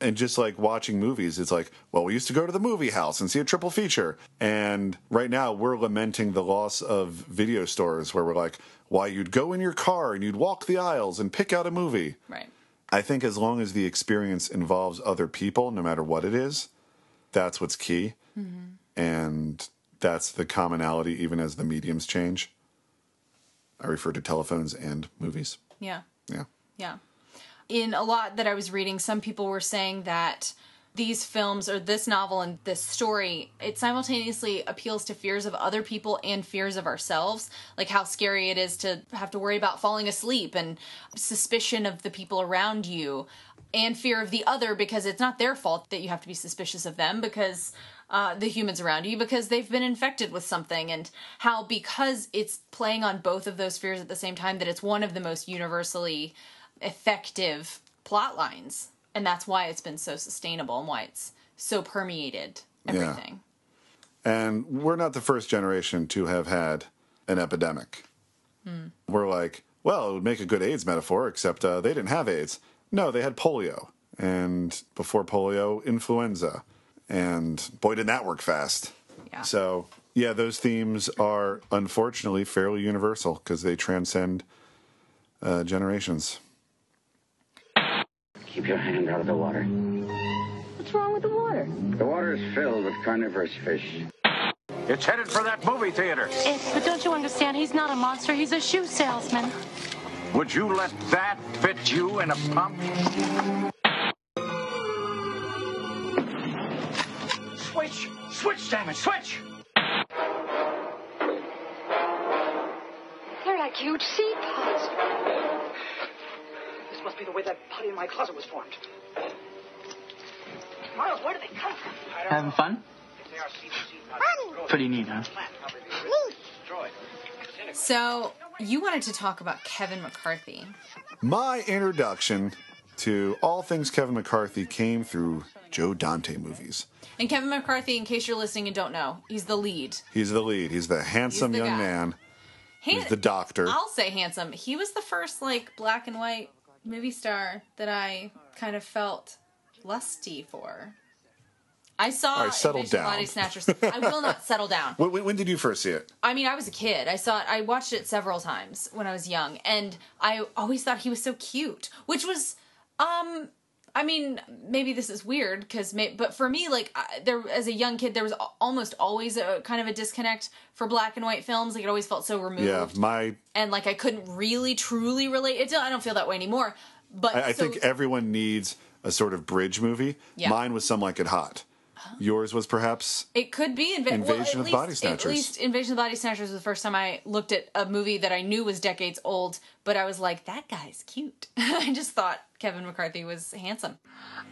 And just like watching movies, it's like, well, we used to go to the movie house and see a triple feature. And right now we're lamenting the loss of video stores where we're like, why you'd go in your car and you'd walk the aisles and pick out a movie.
Right.
I think as long as the experience involves other people, no matter what it is, that's what's key. Mm-hmm. And that's the commonality, even as the mediums change. I refer to telephones and movies.
yeah.
Yeah.
Yeah. In a lot that I was reading, some people were saying that these films or this novel and this story, it simultaneously appeals to fears of other people and fears of ourselves. Like how scary it is to have to worry about falling asleep and suspicion of the people around you and fear of the other because it's not their fault that you have to be suspicious of them because uh, the humans around you because they've been infected with something and how because it's playing on both of those fears at the same time that it's one of the most universally effective plot lines and that's why it's been so sustainable and why it's so permeated everything
And we're not the first generation to have had an epidemic.
Hmm.
We're like, well, it would make a good AIDS metaphor, except uh, they didn't have AIDS. No, they had polio. And before polio, influenza. And boy, did that work fast.
Yeah.
So, yeah, those themes are unfortunately fairly universal because they transcend uh, generations.
Keep your hand out of the water.
What's wrong with the water?
The water is filled with carnivorous fish.
It's headed for that movie theater.
Ed, but don't you understand? He's not a monster. He's a shoe salesman.
Would you let that fit you in a pump? Switch! Switch, damn it, switch!
They're like huge sea pods.
This must be the way that putty in my closet was formed. Miles, where do they come from?
Having fun? Fun! Pretty neat, huh?
so you wanted to talk about kevin mccarthy
My introduction to all things Kevin McCarthy came through Joe Dante movies.
and kevin mccarthy in case you're listening and don't know he's the lead
He's the lead. He's the handsome
the
young
guy.
man. He's the doctor.
I'll say handsome. He was the first like black and white movie star that I kind of felt lusty for. I saw
All right, settle
Invasion
down.
Body Snatchers. I [laughs] will not settle down.
When, when- when did you first see it?
I mean, I was a kid. I saw it. I watched it several times when I was young, and I always thought he was so cute. Which was, um, I mean, maybe this is weird because, but for me, like I, there as a young kid, there was al- almost always a kind of a disconnect for black and white films. Like it always felt so removed,
Yeah, my
and like I couldn't really truly relate. It, I don't feel that way anymore. But
I, I
so-
think everyone needs a sort of bridge movie.
Yeah.
Mine was Some Like It Hot. Yours was perhaps
It could be inva-
Invasion
well,
of
at
the
least,
Body Snatchers.
At least Invasion of the Body Snatchers was the first time I looked at a movie that I knew was decades old, but I was like, that guy's cute. [laughs] I just thought Kevin McCarthy was handsome.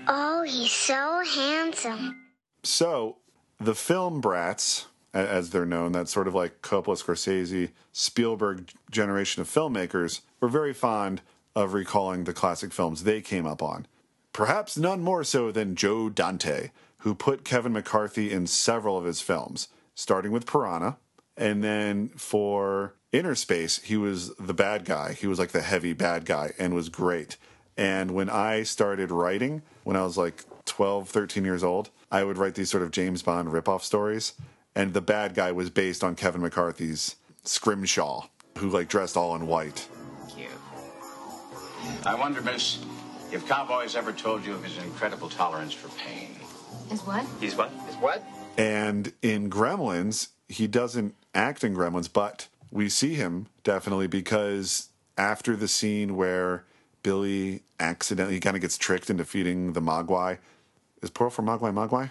Oh, he's so handsome.
So, the film brats, as they're known, that sort of like Coppola, Scorsese, Spielberg generation of filmmakers, were very fond of recalling the classic films they came up on. Perhaps none more so than Joe Dante, who put Kevin McCarthy in several of his films, starting with Piranha, and then for Innerspace, he was the bad guy. He was like the heavy bad guy and was great. And when I started writing, when I was like 12, 13 years old, I would write these sort of James Bond ripoff stories. And the bad guy was based on Kevin McCarthy's Scrimshaw, who like dressed all in white.
I wonder, miss, if Cowboy's ever told you of his incredible tolerance for pain.
Is what?
He's what? Is what?
And in Gremlins, he doesn't act in Gremlins, but we see him definitely because after the scene where Billy accidentally kind of gets tricked into feeding the Mogwai, is plural for Mogwai Mogwai?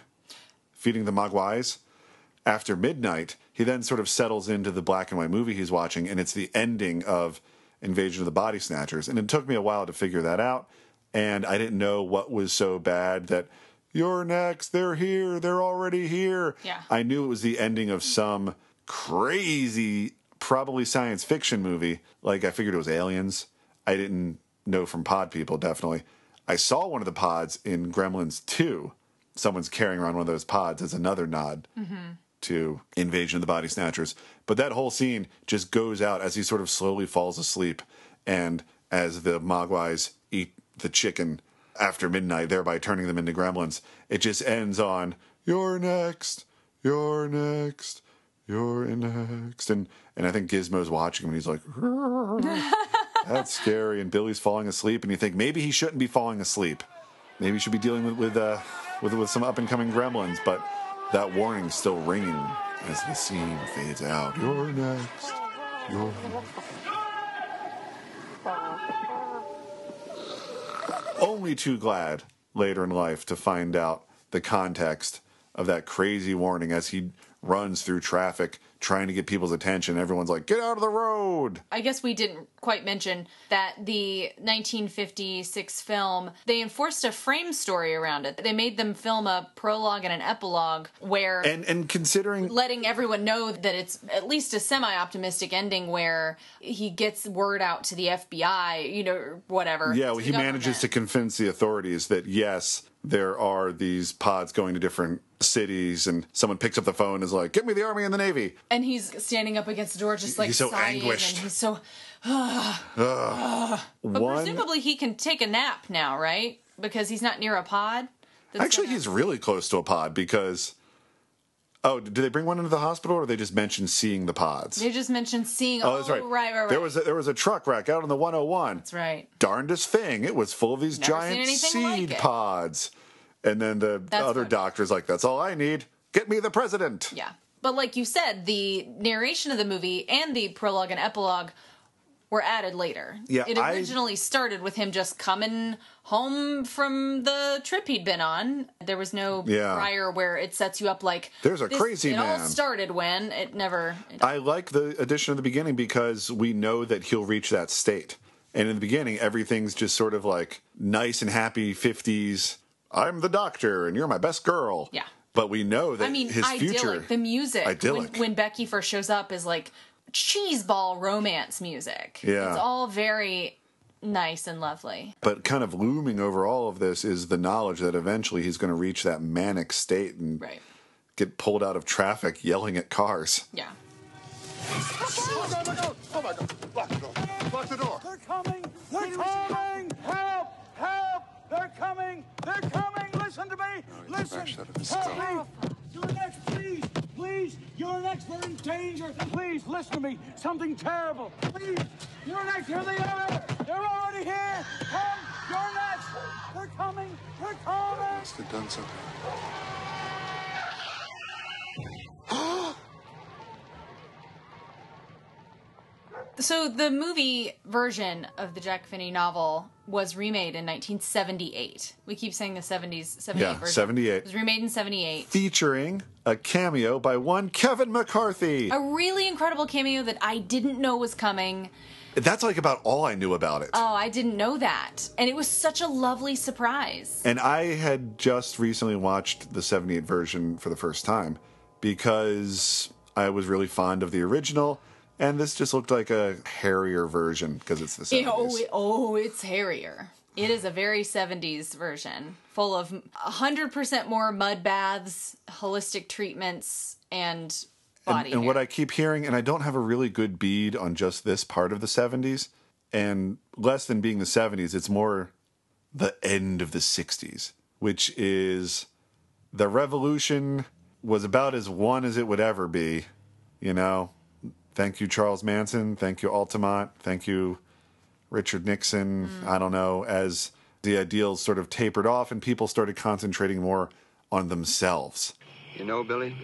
Feeding the Mogwais. After midnight, he then sort of settles into the black and white movie he's watching, and it's the ending of Invasion of the Body Snatchers. And it took me a while to figure that out, and I didn't know what was so bad that you're next, they're here, they're already here.
Yeah.
I knew it was the ending of some crazy, probably science fiction movie. Like I figured it was aliens. I didn't know from pod people, definitely. I saw one of the pods in Gremlins 2. Someone's carrying around one of those pods as another nod
Mm-hmm.
to Invasion of the Body Snatchers. But that whole scene just goes out as he sort of slowly falls asleep and as the Mogwais eat the chicken after midnight, thereby turning them into gremlins. It just ends on, You're next, you're next, you're next. And, and I think Gizmo's watching him and he's like, [laughs] That's scary. And Billy's falling asleep, and you think maybe he shouldn't be falling asleep. Maybe he should be dealing with with uh, with, with some up and coming gremlins. But that warning's still ringing as the scene fades out. You're next. You're only too glad later in life to find out the context of that crazy warning as he runs through traffic trying to get people's attention. Everyone's like, "Get out of the road!"
I guess we didn't quite mention that the 1956 film, they enforced a frame story around it. They made them film a prologue and an epilogue where
And and considering
letting everyone know that it's at least a semi-optimistic ending where he gets word out to the FBI, you know, whatever.
Yeah, well, he manages to convince the authorities that yes, there are these pods going to different cities, and someone picks up the phone and is like, "Get me the army and the navy."
And he's standing up against the door, just like
He's so
sighing,
anguished.
and he's so. [sighs]
Ugh.
But
One,
presumably he can take a nap now, right? Because he's not near a pod.
actually, he's really close to a pod because. Oh, did they bring one into the hospital, or they just mentioned seeing the pods?
They just mentioned seeing.
Oh, that's right.
right, right, right.
There was a, there was a truck wreck out on the 101.
That's right.
Darndest thing. It was full of these
Never
giant seed
like
pods. And then the
That's
other
funny.
doctor's like, "That's all I need. Get me the president."
Yeah. But like you said, the narration of the movie and the prologue and epilogue were added later.
Yeah,
It
I-
originally started with him just coming home from the trip he'd been on. There was no
Yeah.
prior where it sets you up like
There's a crazy
It all
man.
started when it never.
I like the addition of the beginning because we know that he'll reach that state. And in the beginning, everything's just sort of like nice and happy 50s. I'm the doctor and you're my best girl.
Yeah.
But we know that
I mean,
his
idyllic.
future.
The music
Idyllic.
When, when Becky first shows up is like cheeseball romance music.
Yeah.
It's all very nice and lovely.
But kind of looming over all of this is the knowledge that eventually he's going to reach that manic state and
Right.
get pulled out of traffic yelling at cars.
Yeah.
Oh my god! Oh my god! Lock the door! Lock the door! They're coming! They're coming! Help! Help! They're coming! They're coming! Listen to me! Listen! Help me! You're next, please! Please! You're next! We're in danger! Please, listen to me! Something terrible! Please! You're next! Here they are! They're already here! Come! You're next. They're coming. They're coming.
Must have done something. [gasps] [gasps]
So the movie version of the Jack Finney novel was remade in 1978. We keep saying the 70s, 78
Yeah,
version.
78.
It was remade in 78.
Featuring a cameo by one Kevin McCarthy.
A really incredible cameo that I didn't know was coming.
That's like about all I knew about it.
Oh, I didn't know that. And it was such a lovely surprise.
And I had just recently watched the 78 version for the first time because I was really fond of the original. And this just looked like a hairier version because it's the 70s.
oh, it- oh, it's hairier. It is a very 70s version, full of 100% more mud baths, holistic treatments, and body
and, and what I keep hearing, and I don't have a really good bead on just this part of the 70s, and less than being the 70s, it's more the end of the 60s, which is the revolution was about as one as it would ever be. You know, thank you, Charles Manson. Thank you, Altamont. Thank you, Richard Nixon. Mm. I don't know, as the ideals sort of tapered off and people started concentrating more on themselves.
You know, Billy,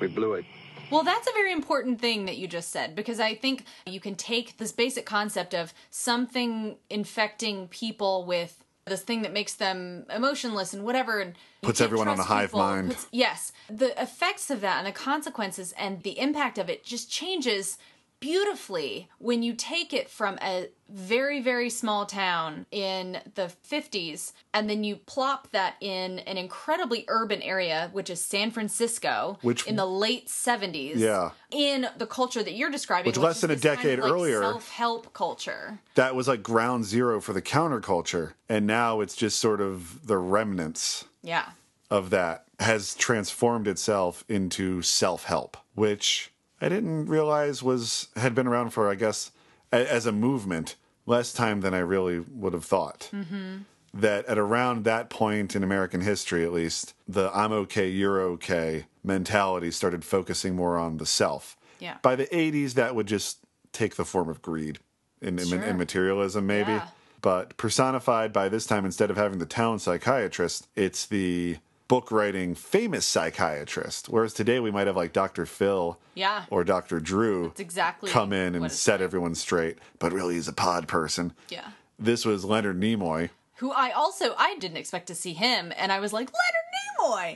we blew it.
Well, that's a very important thing that you just said because I think you can take this basic concept of something infecting people with this thing that makes them emotionless and whatever and
Puts everyone on a hive
people.
mind.
Puts- yes. The effects of that and the consequences and the impact of it just changes beautifully when you take it from a very very small town in the 50s and then you plop that in an incredibly urban area which is San Francisco
Which-
in the late 70s
Yeah.
in the culture that you're describing
Which less
is
than a
this kind of,
decade
like,
earlier-
self-help culture
that was like ground zero for the counterculture and now it's just sort of the remnants
yeah
of that has transformed itself into self-help which i didn't realize was had been around for i guess a, as a movement less time than i really would have thought
mm-hmm.
that at around that point in american history at least the i'm okay you're okay mentality started focusing more on the self
Yeah.
by the 80s that would just take the form of greed and, and-
Sure.
and materialism maybe
Yeah.
but personified by this time instead of having the town psychiatrist it's the book writing famous psychiatrist whereas today we might have like dr phil
Yeah.
or dr drew
That's exactly
come in and
what it's
set everyone straight but really he's a pod person.
Yeah.
This was leonard nimoy.
Who I also I didn't expect to see him and I was like Leonard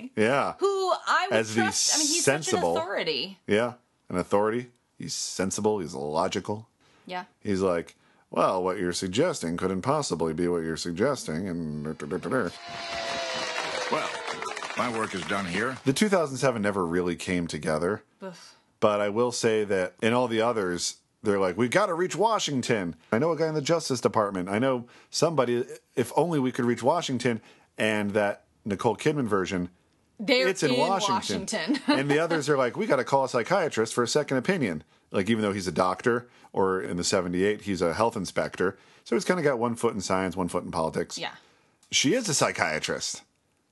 Nimoy!
Yeah.
Who I would
As the
I mean he's
sensible-
such an authority.
Yeah. An authority. He's sensible. He's logical.
Yeah.
He's like well what you're suggesting couldn't possibly be what you're suggesting and
Well, my work is done here.
the 2007 never really came together
Oof.
But I will say that in all the others, they're like, we've got to reach Washington. I know a guy in the Justice Department. I know somebody, if only we could reach Washington. And that Nicole Kidman version,
They're
it's in,
in
Washington.
Washington. [laughs]
and the others are like, we got to call a psychiatrist for a second opinion. Like, even though he's a doctor, or in the 78, he's a health inspector. So he's kind of got one foot in science, one foot in politics.
yeah
She is a psychiatrist.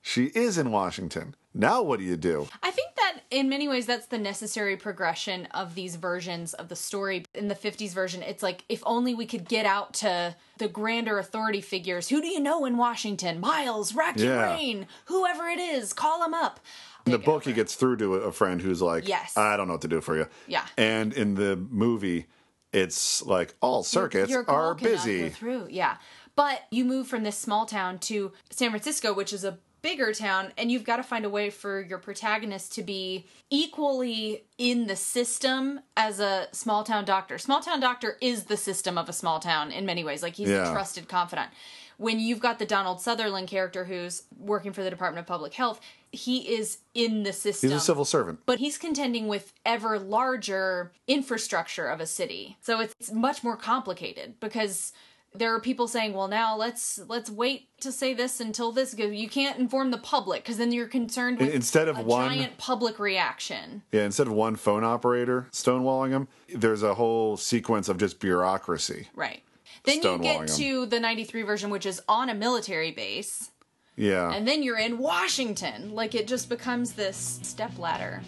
She is in Washington. Now, what do you do?
I think that in many ways that's the necessary progression of these versions of the story. In the 50s version, it's like if only we could get out to the grander authority figures. Who do you know in Washington? Miles, rack your
Yeah.
brain. Whoever it is, call them up.
In the book, he gets through to a friend who's like,
Yes.
I don't know what to do for you.
Yeah.
And in the movie, it's like all circuits
Your goal
are busy.
Through, yeah. But you move from this small town to San Francisco, which is a bigger town, and you've got to find a way for your protagonist to be equally in the system as a small town doctor. Small town doctor is the system of a small town in many ways. Like he's
Yeah.
a trusted confidant. When you've got the Donald Sutherland character who's working for the Department of Public Health, he is in the system.
He's a civil servant.
But he's contending with ever larger infrastructure of a city. So it's much more complicated because there are people saying, "Well, now let's let's wait to say this until this goes." You can't inform the public because then you're concerned with
Instead of
a
one-
giant public reaction.
Yeah, instead of one phone operator stonewalling them, there's a whole sequence of just bureaucracy.
Right. Then you
get
get
'em.
to the 93 version which is on a military base
Yeah.
and then you're in Washington. Like it just becomes this step ladder.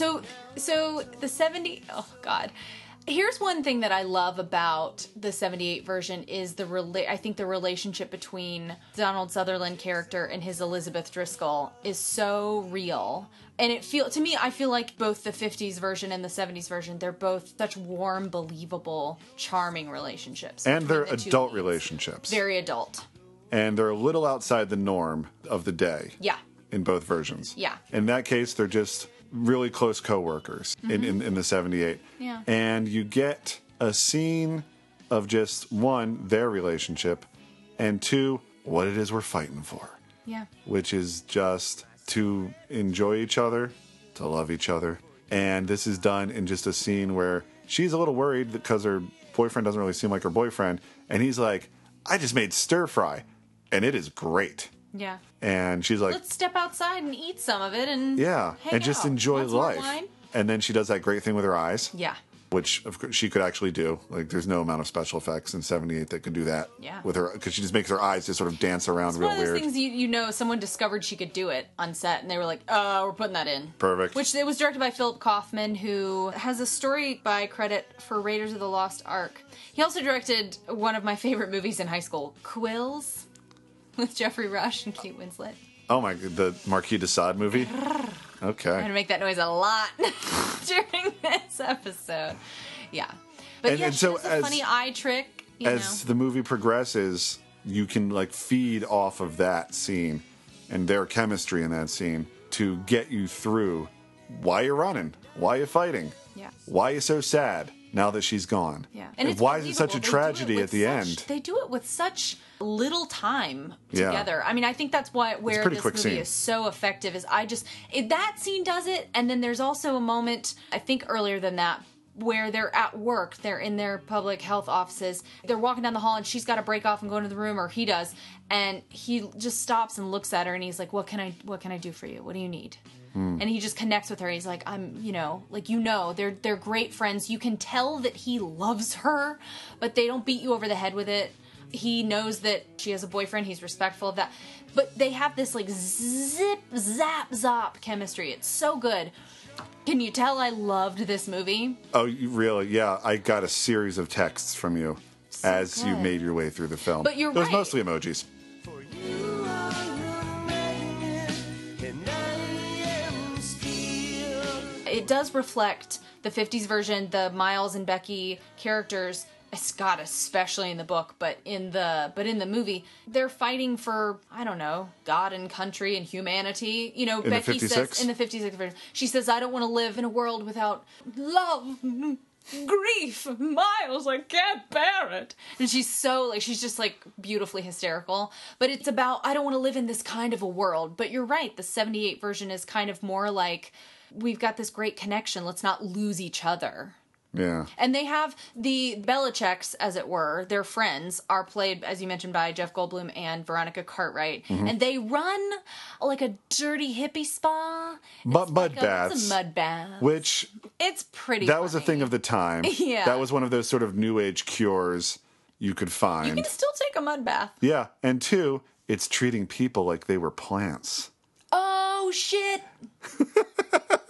So so the 70 oh god. Here's one thing that I love about the 78 version is the rela- I think the relationship between Donald Sutherland character and his Elizabeth Driscoll is so real. And it feel to me I feel like both the 50s version and the 70s version they're both such warm, believable, charming relationships.
and they're
the
adult relationships.
Very adult.
and they're a little outside the norm of the day
Yeah.
in both versions.
Yeah.
In that case, they're just really close coworkers in,
Mhm.
in, in the 78.
Yeah.
And you get a scene of just one, their relationship, and two, what it is we're fighting for,
Yeah.
which is just to enjoy each other, to love each other. And this is done in just a scene where she's a little worried because her boyfriend doesn't really seem like her boyfriend. And he's like, I just made stir fry, and it is great.
Yeah.
And she's like,
Let's step outside and eat some of it and
yeah, and just
out.
enjoy
Want
life. And then she does that great thing with her eyes,
Yeah.
which of course she could actually do. Like, there's no amount of special effects in '78 that could do that.
Yeah.
With her, because she just makes her eyes just sort of dance around
It's
real
one of those
weird.
things you, you know someone discovered she could do it on set and they were like, oh, we're putting that in.
Perfect.
Which it was directed by Philip Kaufman, who has a story by credit for Raiders of the Lost Ark. He also directed one of my favorite movies in high school, Quills, [laughs] with Geoffrey Rush and Kate Winslet.
oh my, the Marquis de Sade movie. Okay, I'm
gonna make that noise a lot [laughs] during this episode. Yeah, but
And-
yeah,
and so as-
funny eye trick. You
As
know.
the movie progresses, you can like feed off of that scene and their chemistry in that scene to get you through why you're running, why you're fighting,
Yeah.
why you're so sad now that she's gone.
Yeah,
And,
it's
why is it such a
believable. They do it
tragedy at the
such-
end?
They do it with such little time together. Yeah. I mean, I think that's why where this movie
scene.
is so effective. Is I just it, that scene does it, and then there's also a moment I think earlier than that where they're at work, they're in their public health offices, they're walking down the hall, and she's got to break off and go into the room, or he does, and he just stops and looks at her, and he's like, "What can I what can I do for you? What do you need?"
Hmm.
and he just connects with her. He's like, I'm, you know, like you know, they're they're great friends. You can tell that he loves her, but they don't beat you over the head with it. He knows that she has a boyfriend. He's respectful of that, but they have this like zip zap zop chemistry. It's so good. Can you tell I loved this movie?
Oh, really? Yeah, I got a series of texts from you as you made your way through the film.
But you're
it was
right.
mostly emojis.
It does reflect the 50s version the miles and becky characters scott especially in the book but in the but in the movie they're fighting for i don't know god and country and humanity. You know
In
becky
56?
says in the 56 version she says i don't want to live in a world without love grief miles i can't bear it. And she's so like she's just like beautifully hysterical. But it's about i don't want to live in this kind of a world. But you're right the 78 version is kind of more like we've got this great connection let's not lose each other
Yeah.
and they have the Belicecs, as it were, their friends are played, as you mentioned, by Jeff Goldblum and Veronica Cartwright,
Mhm.
and they run like a dirty hippie spa.
But mud
Like
baths.
It's a mud bath.
Which
It's pretty.
that was a thing of the time. [laughs]
Yeah.
That was one of those sort of new age cures you could find.
You can still take a mud bath.
Yeah, and two, it's treating people like they were plants.
Oh shit! [laughs]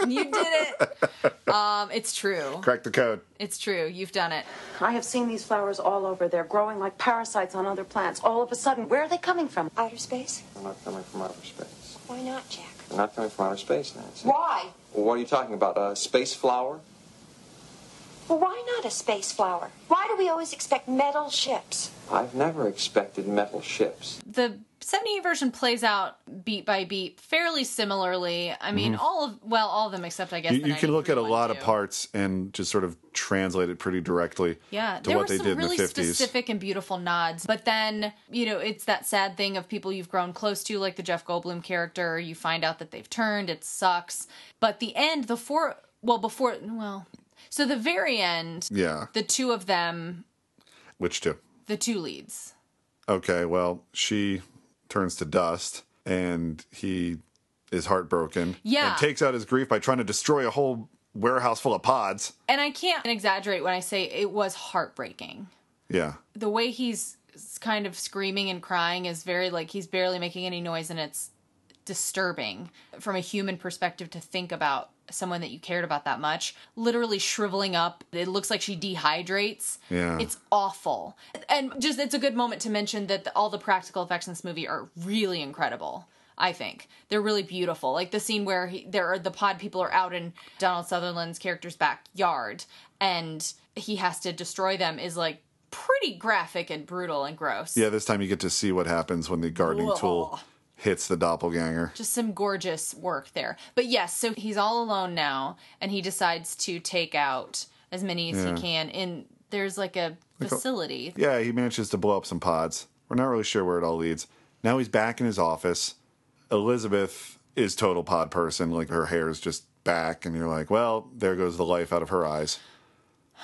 you did it. Um, it's true.
Crack the code.
It's true. You've done it.
I have seen these flowers all over. They're growing like parasites on other plants. All of a sudden, where are they coming from?
Outer space? They're not coming from outer space.
Why not, Jack?
They're not coming from outer space, Nancy.
Why?
Well, what are you talking about? A space flower?
Well, why not a space flower? Why do we always expect metal ships?
I've never expected metal ships.
the 78 version plays out beat by beat fairly similarly. I mean,
Mhm.
all of well, all of them except I guess
You, you can look at a lot
one,
of parts and just sort of translate it pretty directly
Yeah,
to
there
what
were
they
some
did
really
in the 50s.
specific and beautiful nods. But then, you know, it's that sad thing of people you've grown close to, like the Jeff Goldblum character. You find out that they've turned. It sucks. But the end, the four, well, before, well, so the very end,
Yeah.
the two of them,
Which two?
the two leads.
Okay, well, she turns to dust and he is heartbroken.
Yeah.
And takes out his grief by trying to destroy a whole warehouse full of pods.
And I can't exaggerate when I say it was heartbreaking.
Yeah.
the way he's kind of screaming and crying is very like he's barely making any noise and it's disturbing from a human perspective to think about someone that you cared about that much, literally shriveling up. It looks like she dehydrates.
Yeah.
It's awful. And just it's a good moment to mention that the, all the practical effects in this movie are really incredible. I think they're really beautiful. Like the scene where he, there are the pod people are out in Donald Sutherland's character's backyard, and he has to destroy them. Is like pretty graphic and brutal and gross.
Yeah, this time you get to see what happens when the gardening tool
Ugh.
Hits the doppelganger.
Just some gorgeous work there. But yes, so he's all alone now, and he decides to take out as many as
Yeah.
he can. In there's like a
Like a-
facility.
Yeah, he manages to blow up some pods. We're not really sure where it all leads. Now he's back in his office. Elizabeth is total pod person. Like her hair is just back, and you're like, well, there goes the life out of her eyes.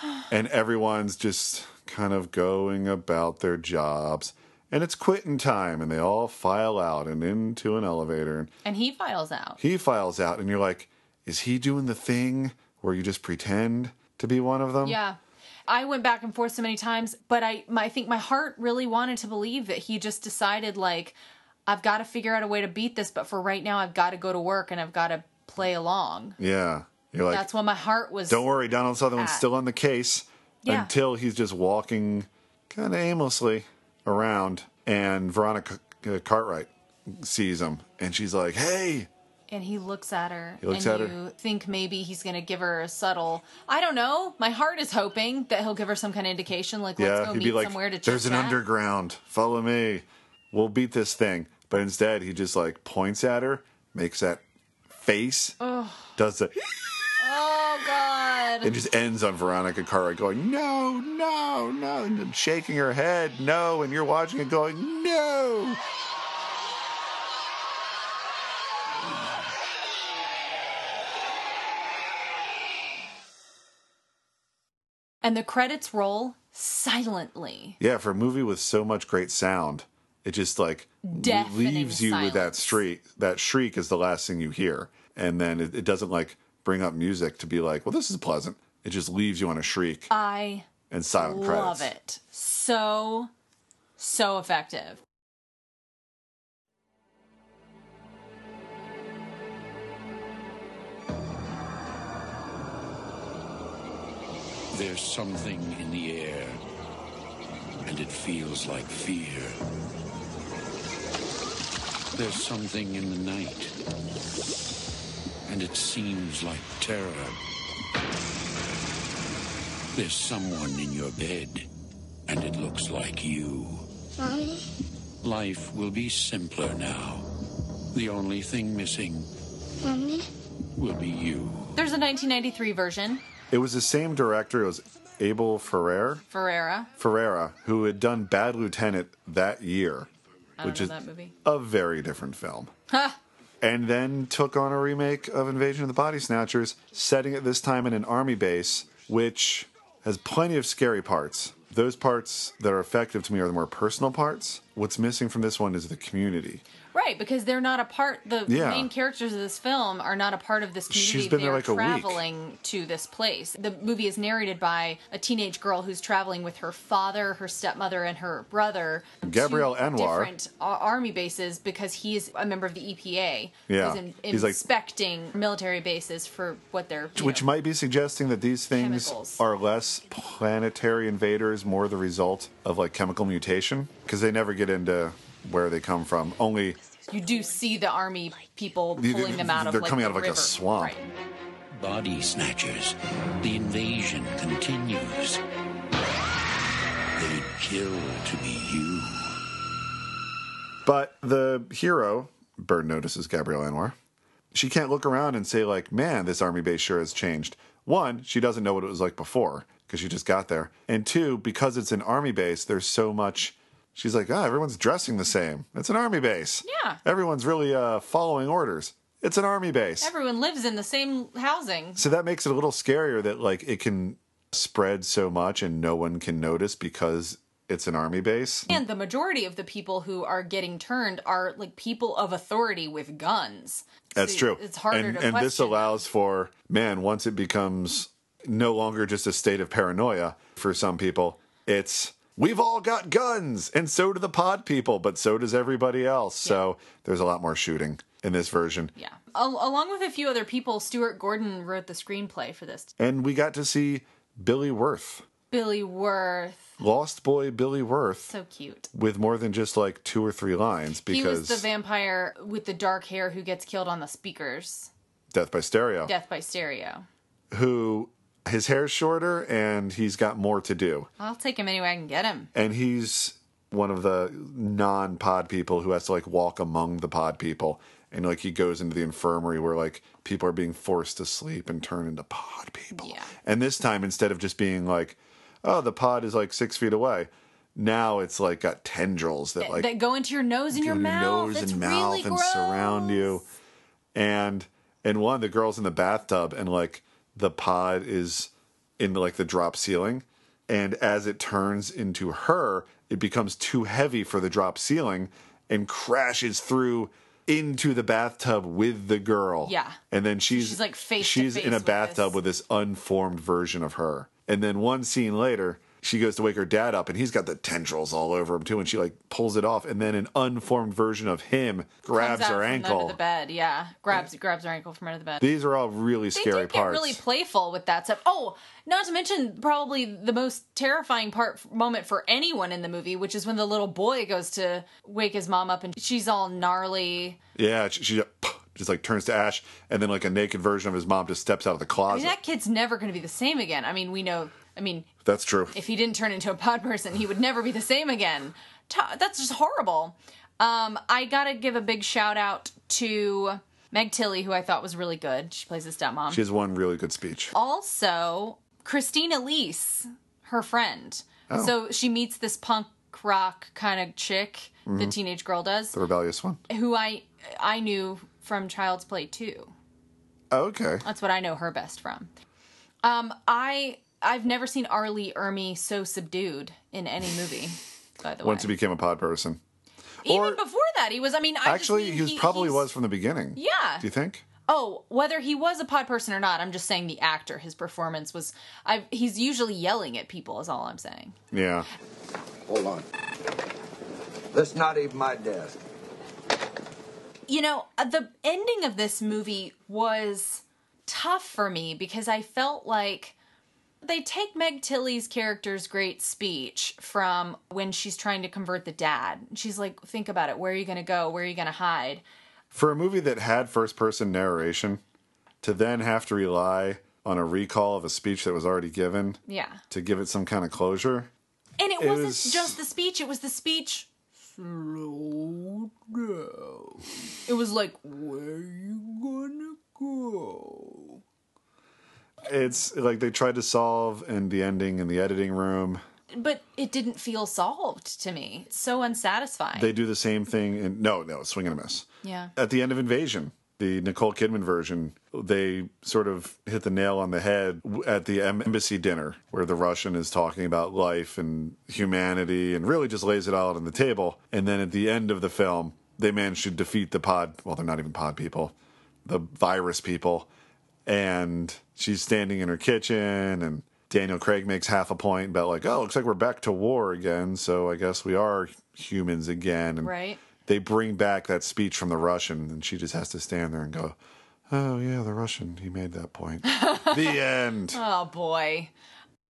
[sighs] And everyone's just kind of going about their jobs. And it's quitting time, and they all file out and into an elevator.
And he files out.
He files out, and you're like, is he doing the thing where you just pretend to be one of them?
Yeah. I went back and forth so many times, but I my, I think my heart really wanted to believe that he just decided like I've got to figure out a way to beat this, but for right now I've got to go to work and I've got to play along.
Yeah. You're like,
That's what my heart was.
Don't worry, Donald Sutherland's
at.
still on the case
Yeah.
until he's just walking kind of aimlessly around, and Veronica uh, Cartwright sees him, and she's like, "Hey!"
And he looks at her.
He looks
and
at
you
her.
think maybe he's going to give her a subtle. I don't know. My heart is hoping that he'll give her some kind of indication, like let's
yeah,
go
he'd
meet
be like,
somewhere to
"There's an
chat."
underground. Follow me. We'll beat this thing." But instead, he just like points at her, makes that face,
Oh,
does the,
God!
and just ends on Veronica Cartwright going, "No, no, no," and shaking her head, "No," and you're watching it going, "No."
and the credits roll silently.
Yeah, for a movie with so much great sound, it just like
Deafening
leaves you with that shriek. That shriek is the last thing you hear, and then it, it doesn't like bring up music to be like, well, this is pleasant. It just leaves you on a shriek
I
and silent
love
credits.
it. So, so effective.
There's something in the air, and it feels like fear. There's something in the night, and it seems like terror. There's someone in your bed, and it looks like you.
Mommy?
Life will be simpler now. The only thing missing
Mommy?
will be you.
There's a 1993 version,
It was the same director. It was Abel Ferrer,
Ferreira.
Ferreira, who had done Bad Lieutenant that year,
I don't
which
know
is
that movie.
a very different film.
Ha!
And then took on a remake of Invasion of the Body Snatchers, setting it this time in an army base, which has plenty of scary parts. Those parts that are effective to me are the more personal parts. What's missing from this one is the community.
Right, because they're not a part. The
Yeah.
main characters of this film are not a part of this community.
She's been there
they're
like a week.
traveling to this place. The movie is narrated by a teenage girl who's traveling with her father, her stepmother, and her brother.
Gabrielle
to
Anwar.
Different army bases because he is a member of the EPA.
Yeah.
He's in,
He's like-
inspecting military bases for what they're.
Which
know,
might be suggesting that these things
Chemicals.
are less planetary invaders, more the result of like chemical mutation, because they never get into where they come from. Only
you do see the army people
The-
pulling them out of.
they're
like,
coming
the
out of, like, a swamp.
Right.
Body snatchers. The invasion continues. They'd kill to be you.
But the hero, Bird notices Gabrielle Anwar. She can't look around and say, like, man, this army base sure has changed. One, she doesn't know what it was like before because she just got there. And two, because it's an army base, there's so much. She's like, ah, everyone's dressing the same. It's an army base.
Yeah.
Everyone's really uh, following orders. It's an army base.
Everyone lives in the same housing.
So that makes it a little scarier that like it can spread so much and no one can notice because it's an army base.
And the majority of the people who are getting turned are like people of authority with guns.
That's
So
true.
It's harder
and,
to
and this allows for man once it becomes no longer just a state of paranoia for some people. It's we've all got guns and so do the pod people, but so does everybody else. So there's a lot more shooting. in this version.
Yeah. Al- along with a few other people, Stuart Gordon wrote the screenplay for this.
And we got to see Billy Wirth,
Billy Wirth.
Lost Boy Billy Wirth,
So cute.
with more than just like two or three lines because.
He was
because
the vampire with the dark hair who gets killed on the speakers.
Death by Stereo,
Death by stereo.
who his hair's shorter and he's got more to do.
I'll take him anywhere I can get him.
and he's one of the non-pod people who has to like walk among the pod people and like he goes into the infirmary where like people are being forced to sleep and turn into pod people
Yeah.
and this time instead of just being like oh the pod is like six feet away now it's like got tendrils that like
that go into your nose and your
your
mouth.
nose and
really
mouth and
gross.
surround you and and one the girls in the bathtub and like the pod is in like the drop ceiling and as it turns into her it becomes too heavy for the drop ceiling and crashes through into the bathtub with the girl
Yeah.
and then she's
She's, like, face
she's
face
in a
with
bathtub
this.
with this unformed version of her and then one scene later she goes to wake her dad up and he's got the tendrils all over him too and she like pulls it off and then an unformed version of him grabs her
from
ankle
under the bed. Yeah, grabs grabs her ankle from under the bed.
these are all really
they
scary parts
really playful with that stuff. Oh, not to mention probably the most terrifying part moment for anyone in the movie, which is when the little boy goes to wake his mom up and she's all gnarly.
yeah she, she just like turns to ash and then like a naked version of his mom just steps out of the
I
closet
mean, that kid's never going to be the same again. I mean, we know. I mean,
that's true
if he didn't turn into a pod person, he would never be the same again. That's just horrible. Um, I gotta give a big shout out to Meg Tilly, who I thought was really good. She plays his stepmom.
she has one really good speech
also Christine Elise, her friend.
Oh.
So she meets this punk rock kind of chick, the
Mhm.
teenage girl does,
the rebellious one
who I I knew from Child's Play 2.
okay
That's what I know her best from. Um, I I've never seen R. Lee Ermey so subdued in any movie. [laughs] By the way,
once he became a pod person
even before that, he was. I mean, I
actually
just mean
he was
he-
probably was from the beginning
Yeah.
do you think
Oh, whether he was a pod person or not, I'm just saying the actor, his performance was. I he's usually yelling at people. Is all I'm saying.
yeah
Hold on. That's not even my desk.
You know, uh, the ending of this movie was tough for me because I felt like they take Meg Tilly's character's great speech from when she's trying to convert the dad. She's like, think about it. Where are you going to go? Where are you going to hide?
for a movie that had first person narration to then have to rely on a recall of a speech that was already given
Yeah.
to give it some kind of closure
And it,
It
wasn't
was-
just the speech, it was the speech. Slow down. It was like, where are you gonna go?
It's like they tried to solve in the ending in the editing room
But it didn't feel solved to me. It's so unsatisfying.
they do the same thing and no no swing and a miss
yeah.
at the end of invasion the nicole kidman version they sort of hit the nail on the head at the embassy dinner where the russian is talking about life and humanity and really just lays it all out on the table and then at the end of the film they manage to defeat the pod well they're not even pod people the virus people and she's standing in her kitchen and Daniel Craig makes half a point about like, oh, looks like we're back to war again, so I guess we are humans again. And
Right.
they bring back that speech from the Russian, and she just has to stand there and go, "Oh yeah, the Russian, he made that point." [laughs] the end.
Oh boy.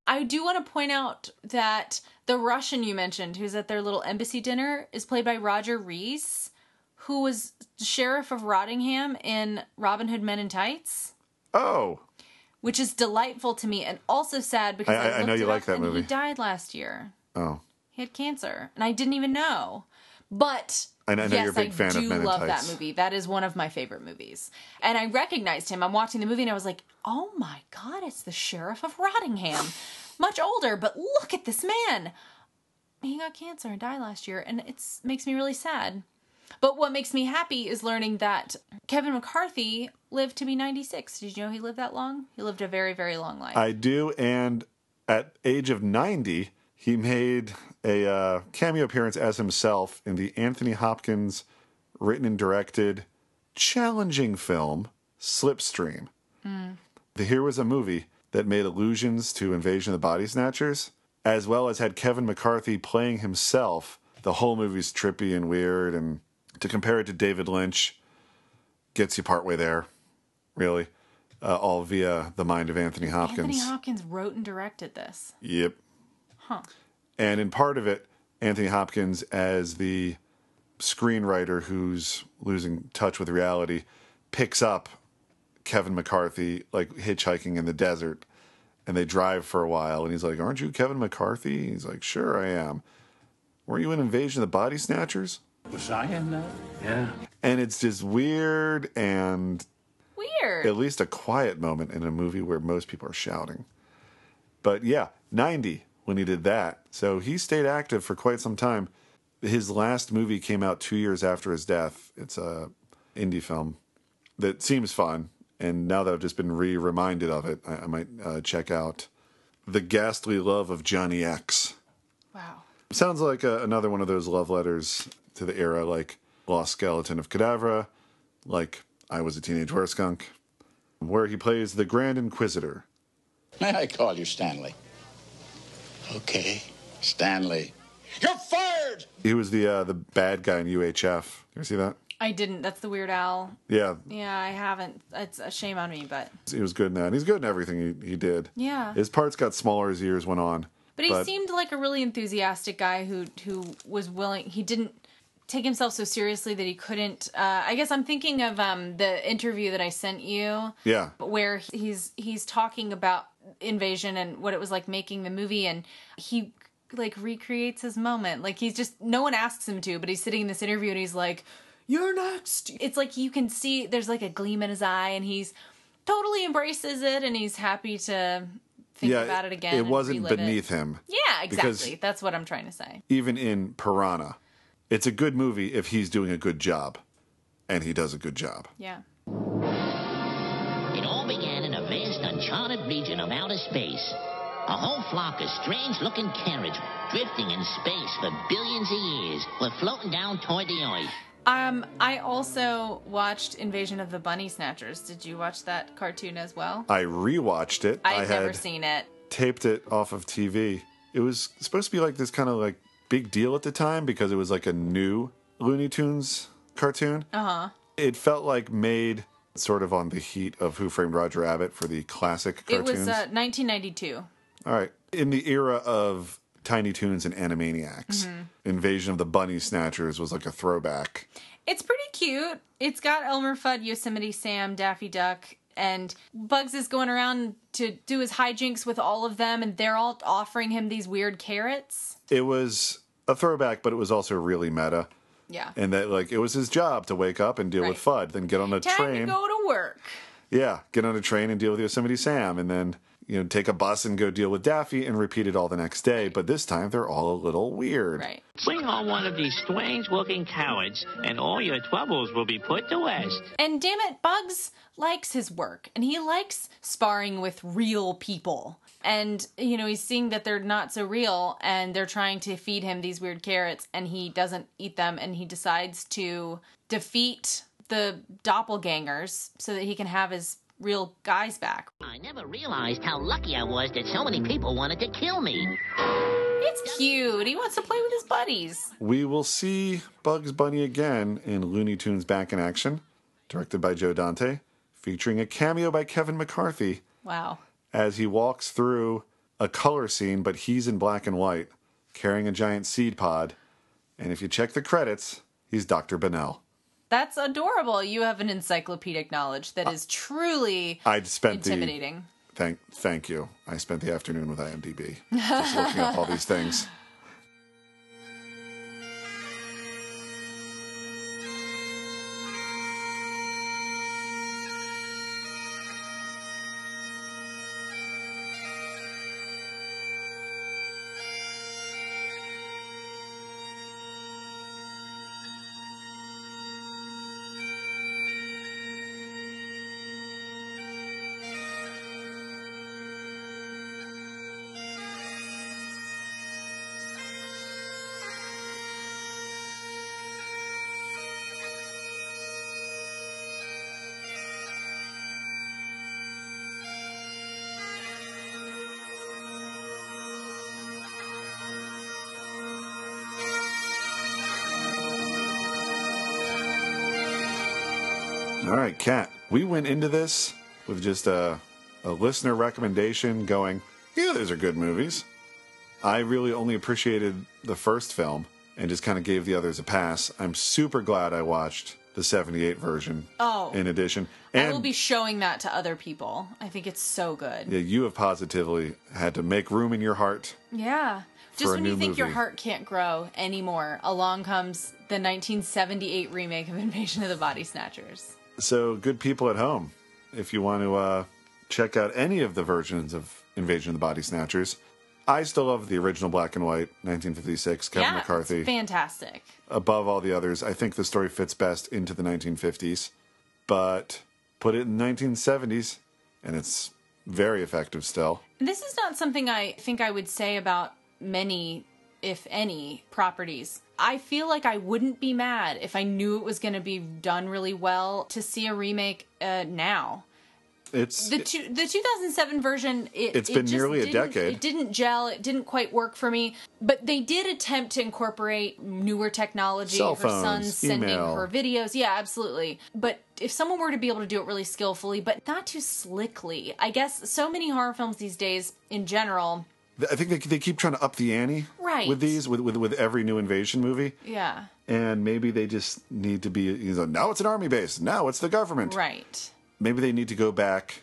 I do want to point out that the Russian you mentioned, who's at their little embassy dinner, is played by Roger Rees, who was sheriff of Rottingham in Robin Hood Men in Tights,
Oh,
which is delightful to me and also sad because
I-
I,
I- know you like that movie.
He died last year.
oh,
He had cancer, and I didn't even know. But
I know- I know
yes,
you're a big
I
fan of
do
Men in
love
Tights.
that movie. That is one of my favorite movies. And I recognized him. I'm watching the movie, and I was like, "Oh my god, it's the sheriff of Rottingham, [laughs] much older, but look at this man. He got cancer and died last year, and it's makes me really sad." But what makes me happy is learning that Kevin McCarthy lived to be 96. Did you know he lived that long? He lived a very, very long life.
I do. And at age of ninety, he made a uh, cameo appearance as himself in the Anthony Hopkins written and directed challenging film Slipstream.
Mm.
Here was a movie that made allusions to Invasion of the Body Snatchers, as well as had Kevin McCarthy playing himself. The whole movie's trippy and weird, and to compare it to David Lynch, gets you partway there, really, uh, all via the mind of Anthony Hopkins.
Anthony Hopkins wrote and directed this.
Yep.
Huh.
And in part of it, Anthony Hopkins as the screenwriter who's losing touch with reality picks up Kevin McCarthy like hitchhiking in the desert and they drive for a while and he's like, "Aren't you Kevin McCarthy?" He's like, "Sure I am." Were you in Invasion of the Body Snatchers?
Was I in that? Yeah.
And it's just weird and
Weird.
at least a quiet moment in a movie where most people are shouting. But yeah, 90 when he did that. So he stayed active for quite some time. His last movie came out 2 years after his death. It's a indie film that seems fun and now that I've just been re-reminded of it, I, I might uh, check out The Ghastly Love of Johnny X.
Wow.
Sounds like uh another one of those love letters to the era, like Lost Skeleton of Cadavra, like I Was a Teenage Wereskunk, where he plays the Grand Inquisitor.
May I call you Stanley? Okay, Stanley.
You're fired!
He was the uh, the bad guy in UHF. You ever see that?
I didn't. That's the Weird Al.
Yeah,
Yeah, I haven't. It's a shame on me, but
he was good in that. And He's good in everything he, he did.
Yeah.
His parts got smaller as years went on.
But he seemed like a really enthusiastic guy who who was willing. He didn't take himself so seriously that he couldn't. Uh, I guess I'm thinking of um, the interview that I sent you,
Yeah.
where he's he's talking about invasion and what it was like making the movie, and he like recreates his moment. Like he's just no one asks him to, but he's sitting in this interview and he's like, "You're next." It's like you can see there's like a gleam in his eye, and he's totally embraces it, and he's happy to think
yeah,
about it again.
It wasn't
relive it.
beneath him.
Yeah,
Because-
exactly. That's what I'm trying to say.
Even in Piranha, it's a good movie if he's doing a good job, and he does a good job.
Yeah.
It all began in a vast, uncharted region of outer space. A whole flock of strange-looking carriage drifting in space for billions of years were floating down toward the Earth.
Um, I also watched Invasion of the Bunny Snatchers. Did you watch that cartoon as well?
I rewatched it. I
I've
had
never seen it.
taped it off of TV. It was supposed to be like this kind of like big deal at the time because it was like a new Looney Tunes cartoon.
Uh huh.
It felt like made sort of on the heat of Who Framed Roger Rabbit for the classic
It was uh, 1992.
All right. In the era of Tiny Toons and Animaniacs,
Mhm.
Invasion of the Bunny Snatchers was like a throwback.
It's pretty cute. It's got Elmer Fudd, Yosemite Sam, Daffy Duck, and Bugs is going around to do his hijinks with all of them, and they're all offering him these weird carrots.
It was a throwback, but it was also really meta.
Yeah.
And that like it was his job to wake up and deal with Fudd, then get on a
Time
train.
to go to work.
Yeah, get on a train and deal with Yosemite Sam, and then you know take a bus and go deal with Daffy, and repeat it all the next day. But this time they're all a little weird.
Right.
Bring on one of these strange-looking cowards, and all your troubles will be put to rest.
And damn it, Bugs likes his work and he likes sparring with real people. And, you know, he's seeing that they're not so real and they're trying to feed him these weird carrots and he doesn't eat them and he decides to defeat the doppelgangers so that he can have his real guys back.
I never realized how lucky I was that so many people wanted to kill me.
It's cute. He wants to play with his buddies.
We will see Bugs Bunny again in Looney Tunes Back in Action, directed by Joe Dante, featuring a cameo by Kevin McCarthy
Wow.
as he walks through a color scene, but he's in black and white, carrying a giant seed pod. And if you check the credits, he's Dr. Bennell.
That's adorable. You have an encyclopedic knowledge that is truly
I'd spent the
intimidating.
Thank, thank you. I spent the afternoon with IMDb, just looking up all these things. [laughs] We went into this with just a, a listener recommendation going, yeah, those are good movies. I really only appreciated the first film and just kind of gave the others a pass. I'm super glad I watched the 78 version
Oh.
in addition.
I
And
will be showing that to other people. I think it's so good.
yeah, you have positively had to make room in your heart.
Yeah. Just when you think your heart can't grow anymore, along comes the 1978 remake of Invasion of the Body Snatchers.
So, good people at home, if you want to uh, check out any of the versions of Invasion of the Body Snatchers, I still love the original black and white 1956 Kevin
yeah,
McCarthy.
Fantastic.
above all the others. I think the story fits best into the 1950s, but put it in the 1970s, and it's very effective still.
This is not something I think I would say about many, if any, properties. I feel like I wouldn't be mad if I knew it was going to be done really well to see a remake uh, now.
It's
The two, the 2007 version. It,
It's
it
been
just
nearly a
didn't-
decade.
It didn't gel. It didn't quite work for me. But they did attempt to incorporate newer technology.
Cell
her son sending
email.
her videos. Yeah, absolutely. But if someone were to be able to do it really skillfully, but not too slickly, I guess so many horror films these days, in general,
I think they, they keep trying to up the ante
Right.
with these, with, with with every new invasion movie,
yeah,
and maybe they just need to be. You know, now it's an army base. Now it's the government.
right.
Maybe they need to go back,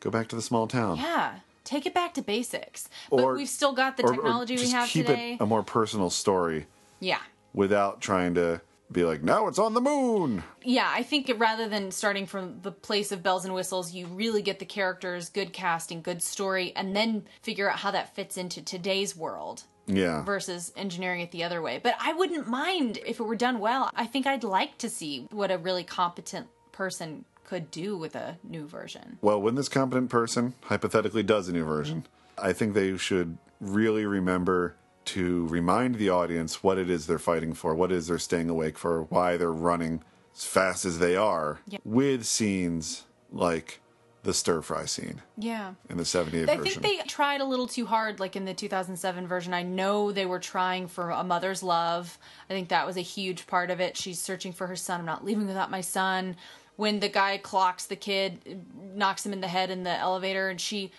go back to the small town.
Yeah, take it back to basics.
Or-
but we've still got the
or- or
technology we
just
have
keep
today.
it a more personal story
yeah.
without trying to be like, now it's on the moon.
Yeah, I think it, rather than starting from the place of bells and whistles, you really get the characters, good casting, good story, and then figure out how that fits into today's world
Yeah.
versus engineering it the other way. But I wouldn't mind if it were done well. I think I'd like to see what a really competent person could do with a new version.
Well, when this competent person hypothetically does a new version, I think they should really remember to remind the audience what it is they're fighting for, what it is they're staying awake for, why they're running as fast as they are,
Yeah.
with scenes like the stir fry scene
Yeah.
in the 78
I
version.
think they tried a little too hard, like in the 2007 version. I know they were trying for a mother's love. I think that was a huge part of it. She's searching for her son. I'm not leaving without my son. When the guy clocks the kid, knocks him in the head in the elevator, and she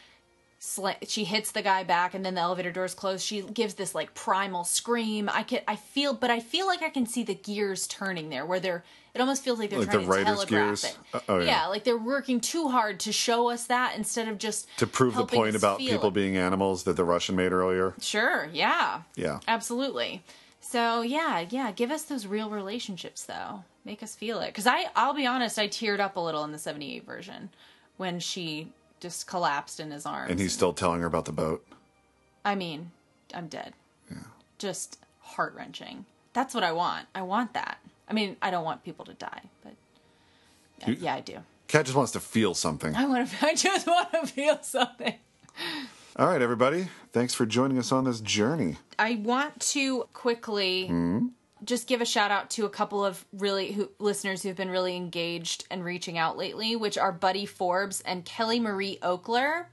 sla- she hits the guy back, and then the elevator doors close. She gives this like primal scream. I can I feel, but I feel like I can see the gears turning there, where they're. It almost feels like they're
Like
trying
the
to telegraph
gears?
it.
Uh, oh, yeah. yeah.
like they're working too hard to show us that instead of just
to prove the point about people
it.
being animals that the Russian made earlier.
Sure, yeah.
Yeah.
Absolutely. So, yeah, yeah, give us those real relationships though. Make us feel it cuz I I'll be honest, I teared up a little in the 78 version when she just collapsed in his arms.
And he's still telling her about the boat.
I mean, I'm dead. Yeah. Just heart-wrenching. That's what I want. I want that. I mean, I don't want people to die, but yeah,
You-
yeah I do.
Cat just wants to feel something.
I want to [laughs] I just want to feel something.
All right, everybody. Thanks for joining us on this journey.
I want to quickly
Hmm?
Just give a shout out to a couple of really who, listeners who've been really engaged and reaching out lately, which are Buddy Forbes and Kelly Marie Oakler.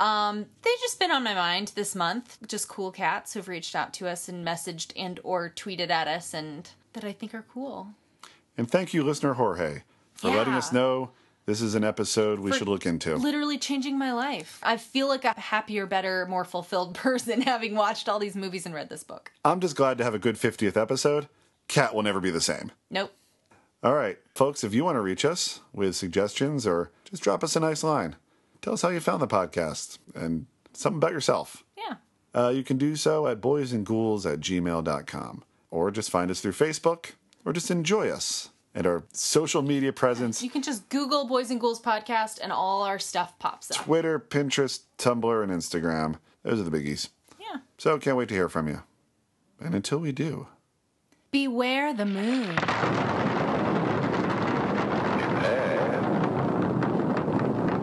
Um, they've just been on my mind this month. Just cool cats who've reached out to us and messaged and or tweeted at us and that I think are cool.
And thank you, listener Jorge, for letting us know this is an episode we should look into.
Literally changing my life. I feel like a happier, better, more fulfilled [laughs] person having watched all these movies and read this book.
I'm just glad to have a good 50th episode. Cat will never be the same.
Nope.
All right, folks, if you want to reach us with suggestions or just drop us a nice line, tell us how you found the podcast and something about yourself.
Yeah.
Uh, you can do so at boysandghouls at gmail.com or just find us through Facebook or just enjoy us and our social media presence
You can just Google Boys and Ghouls podcast and all our stuff pops up.
Twitter, Pinterest, Tumblr, and Instagram. Those are the biggies.
Yeah.
So can't wait to hear from you. And until we do,
Beware the moon.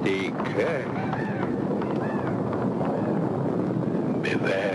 Take care. Beware.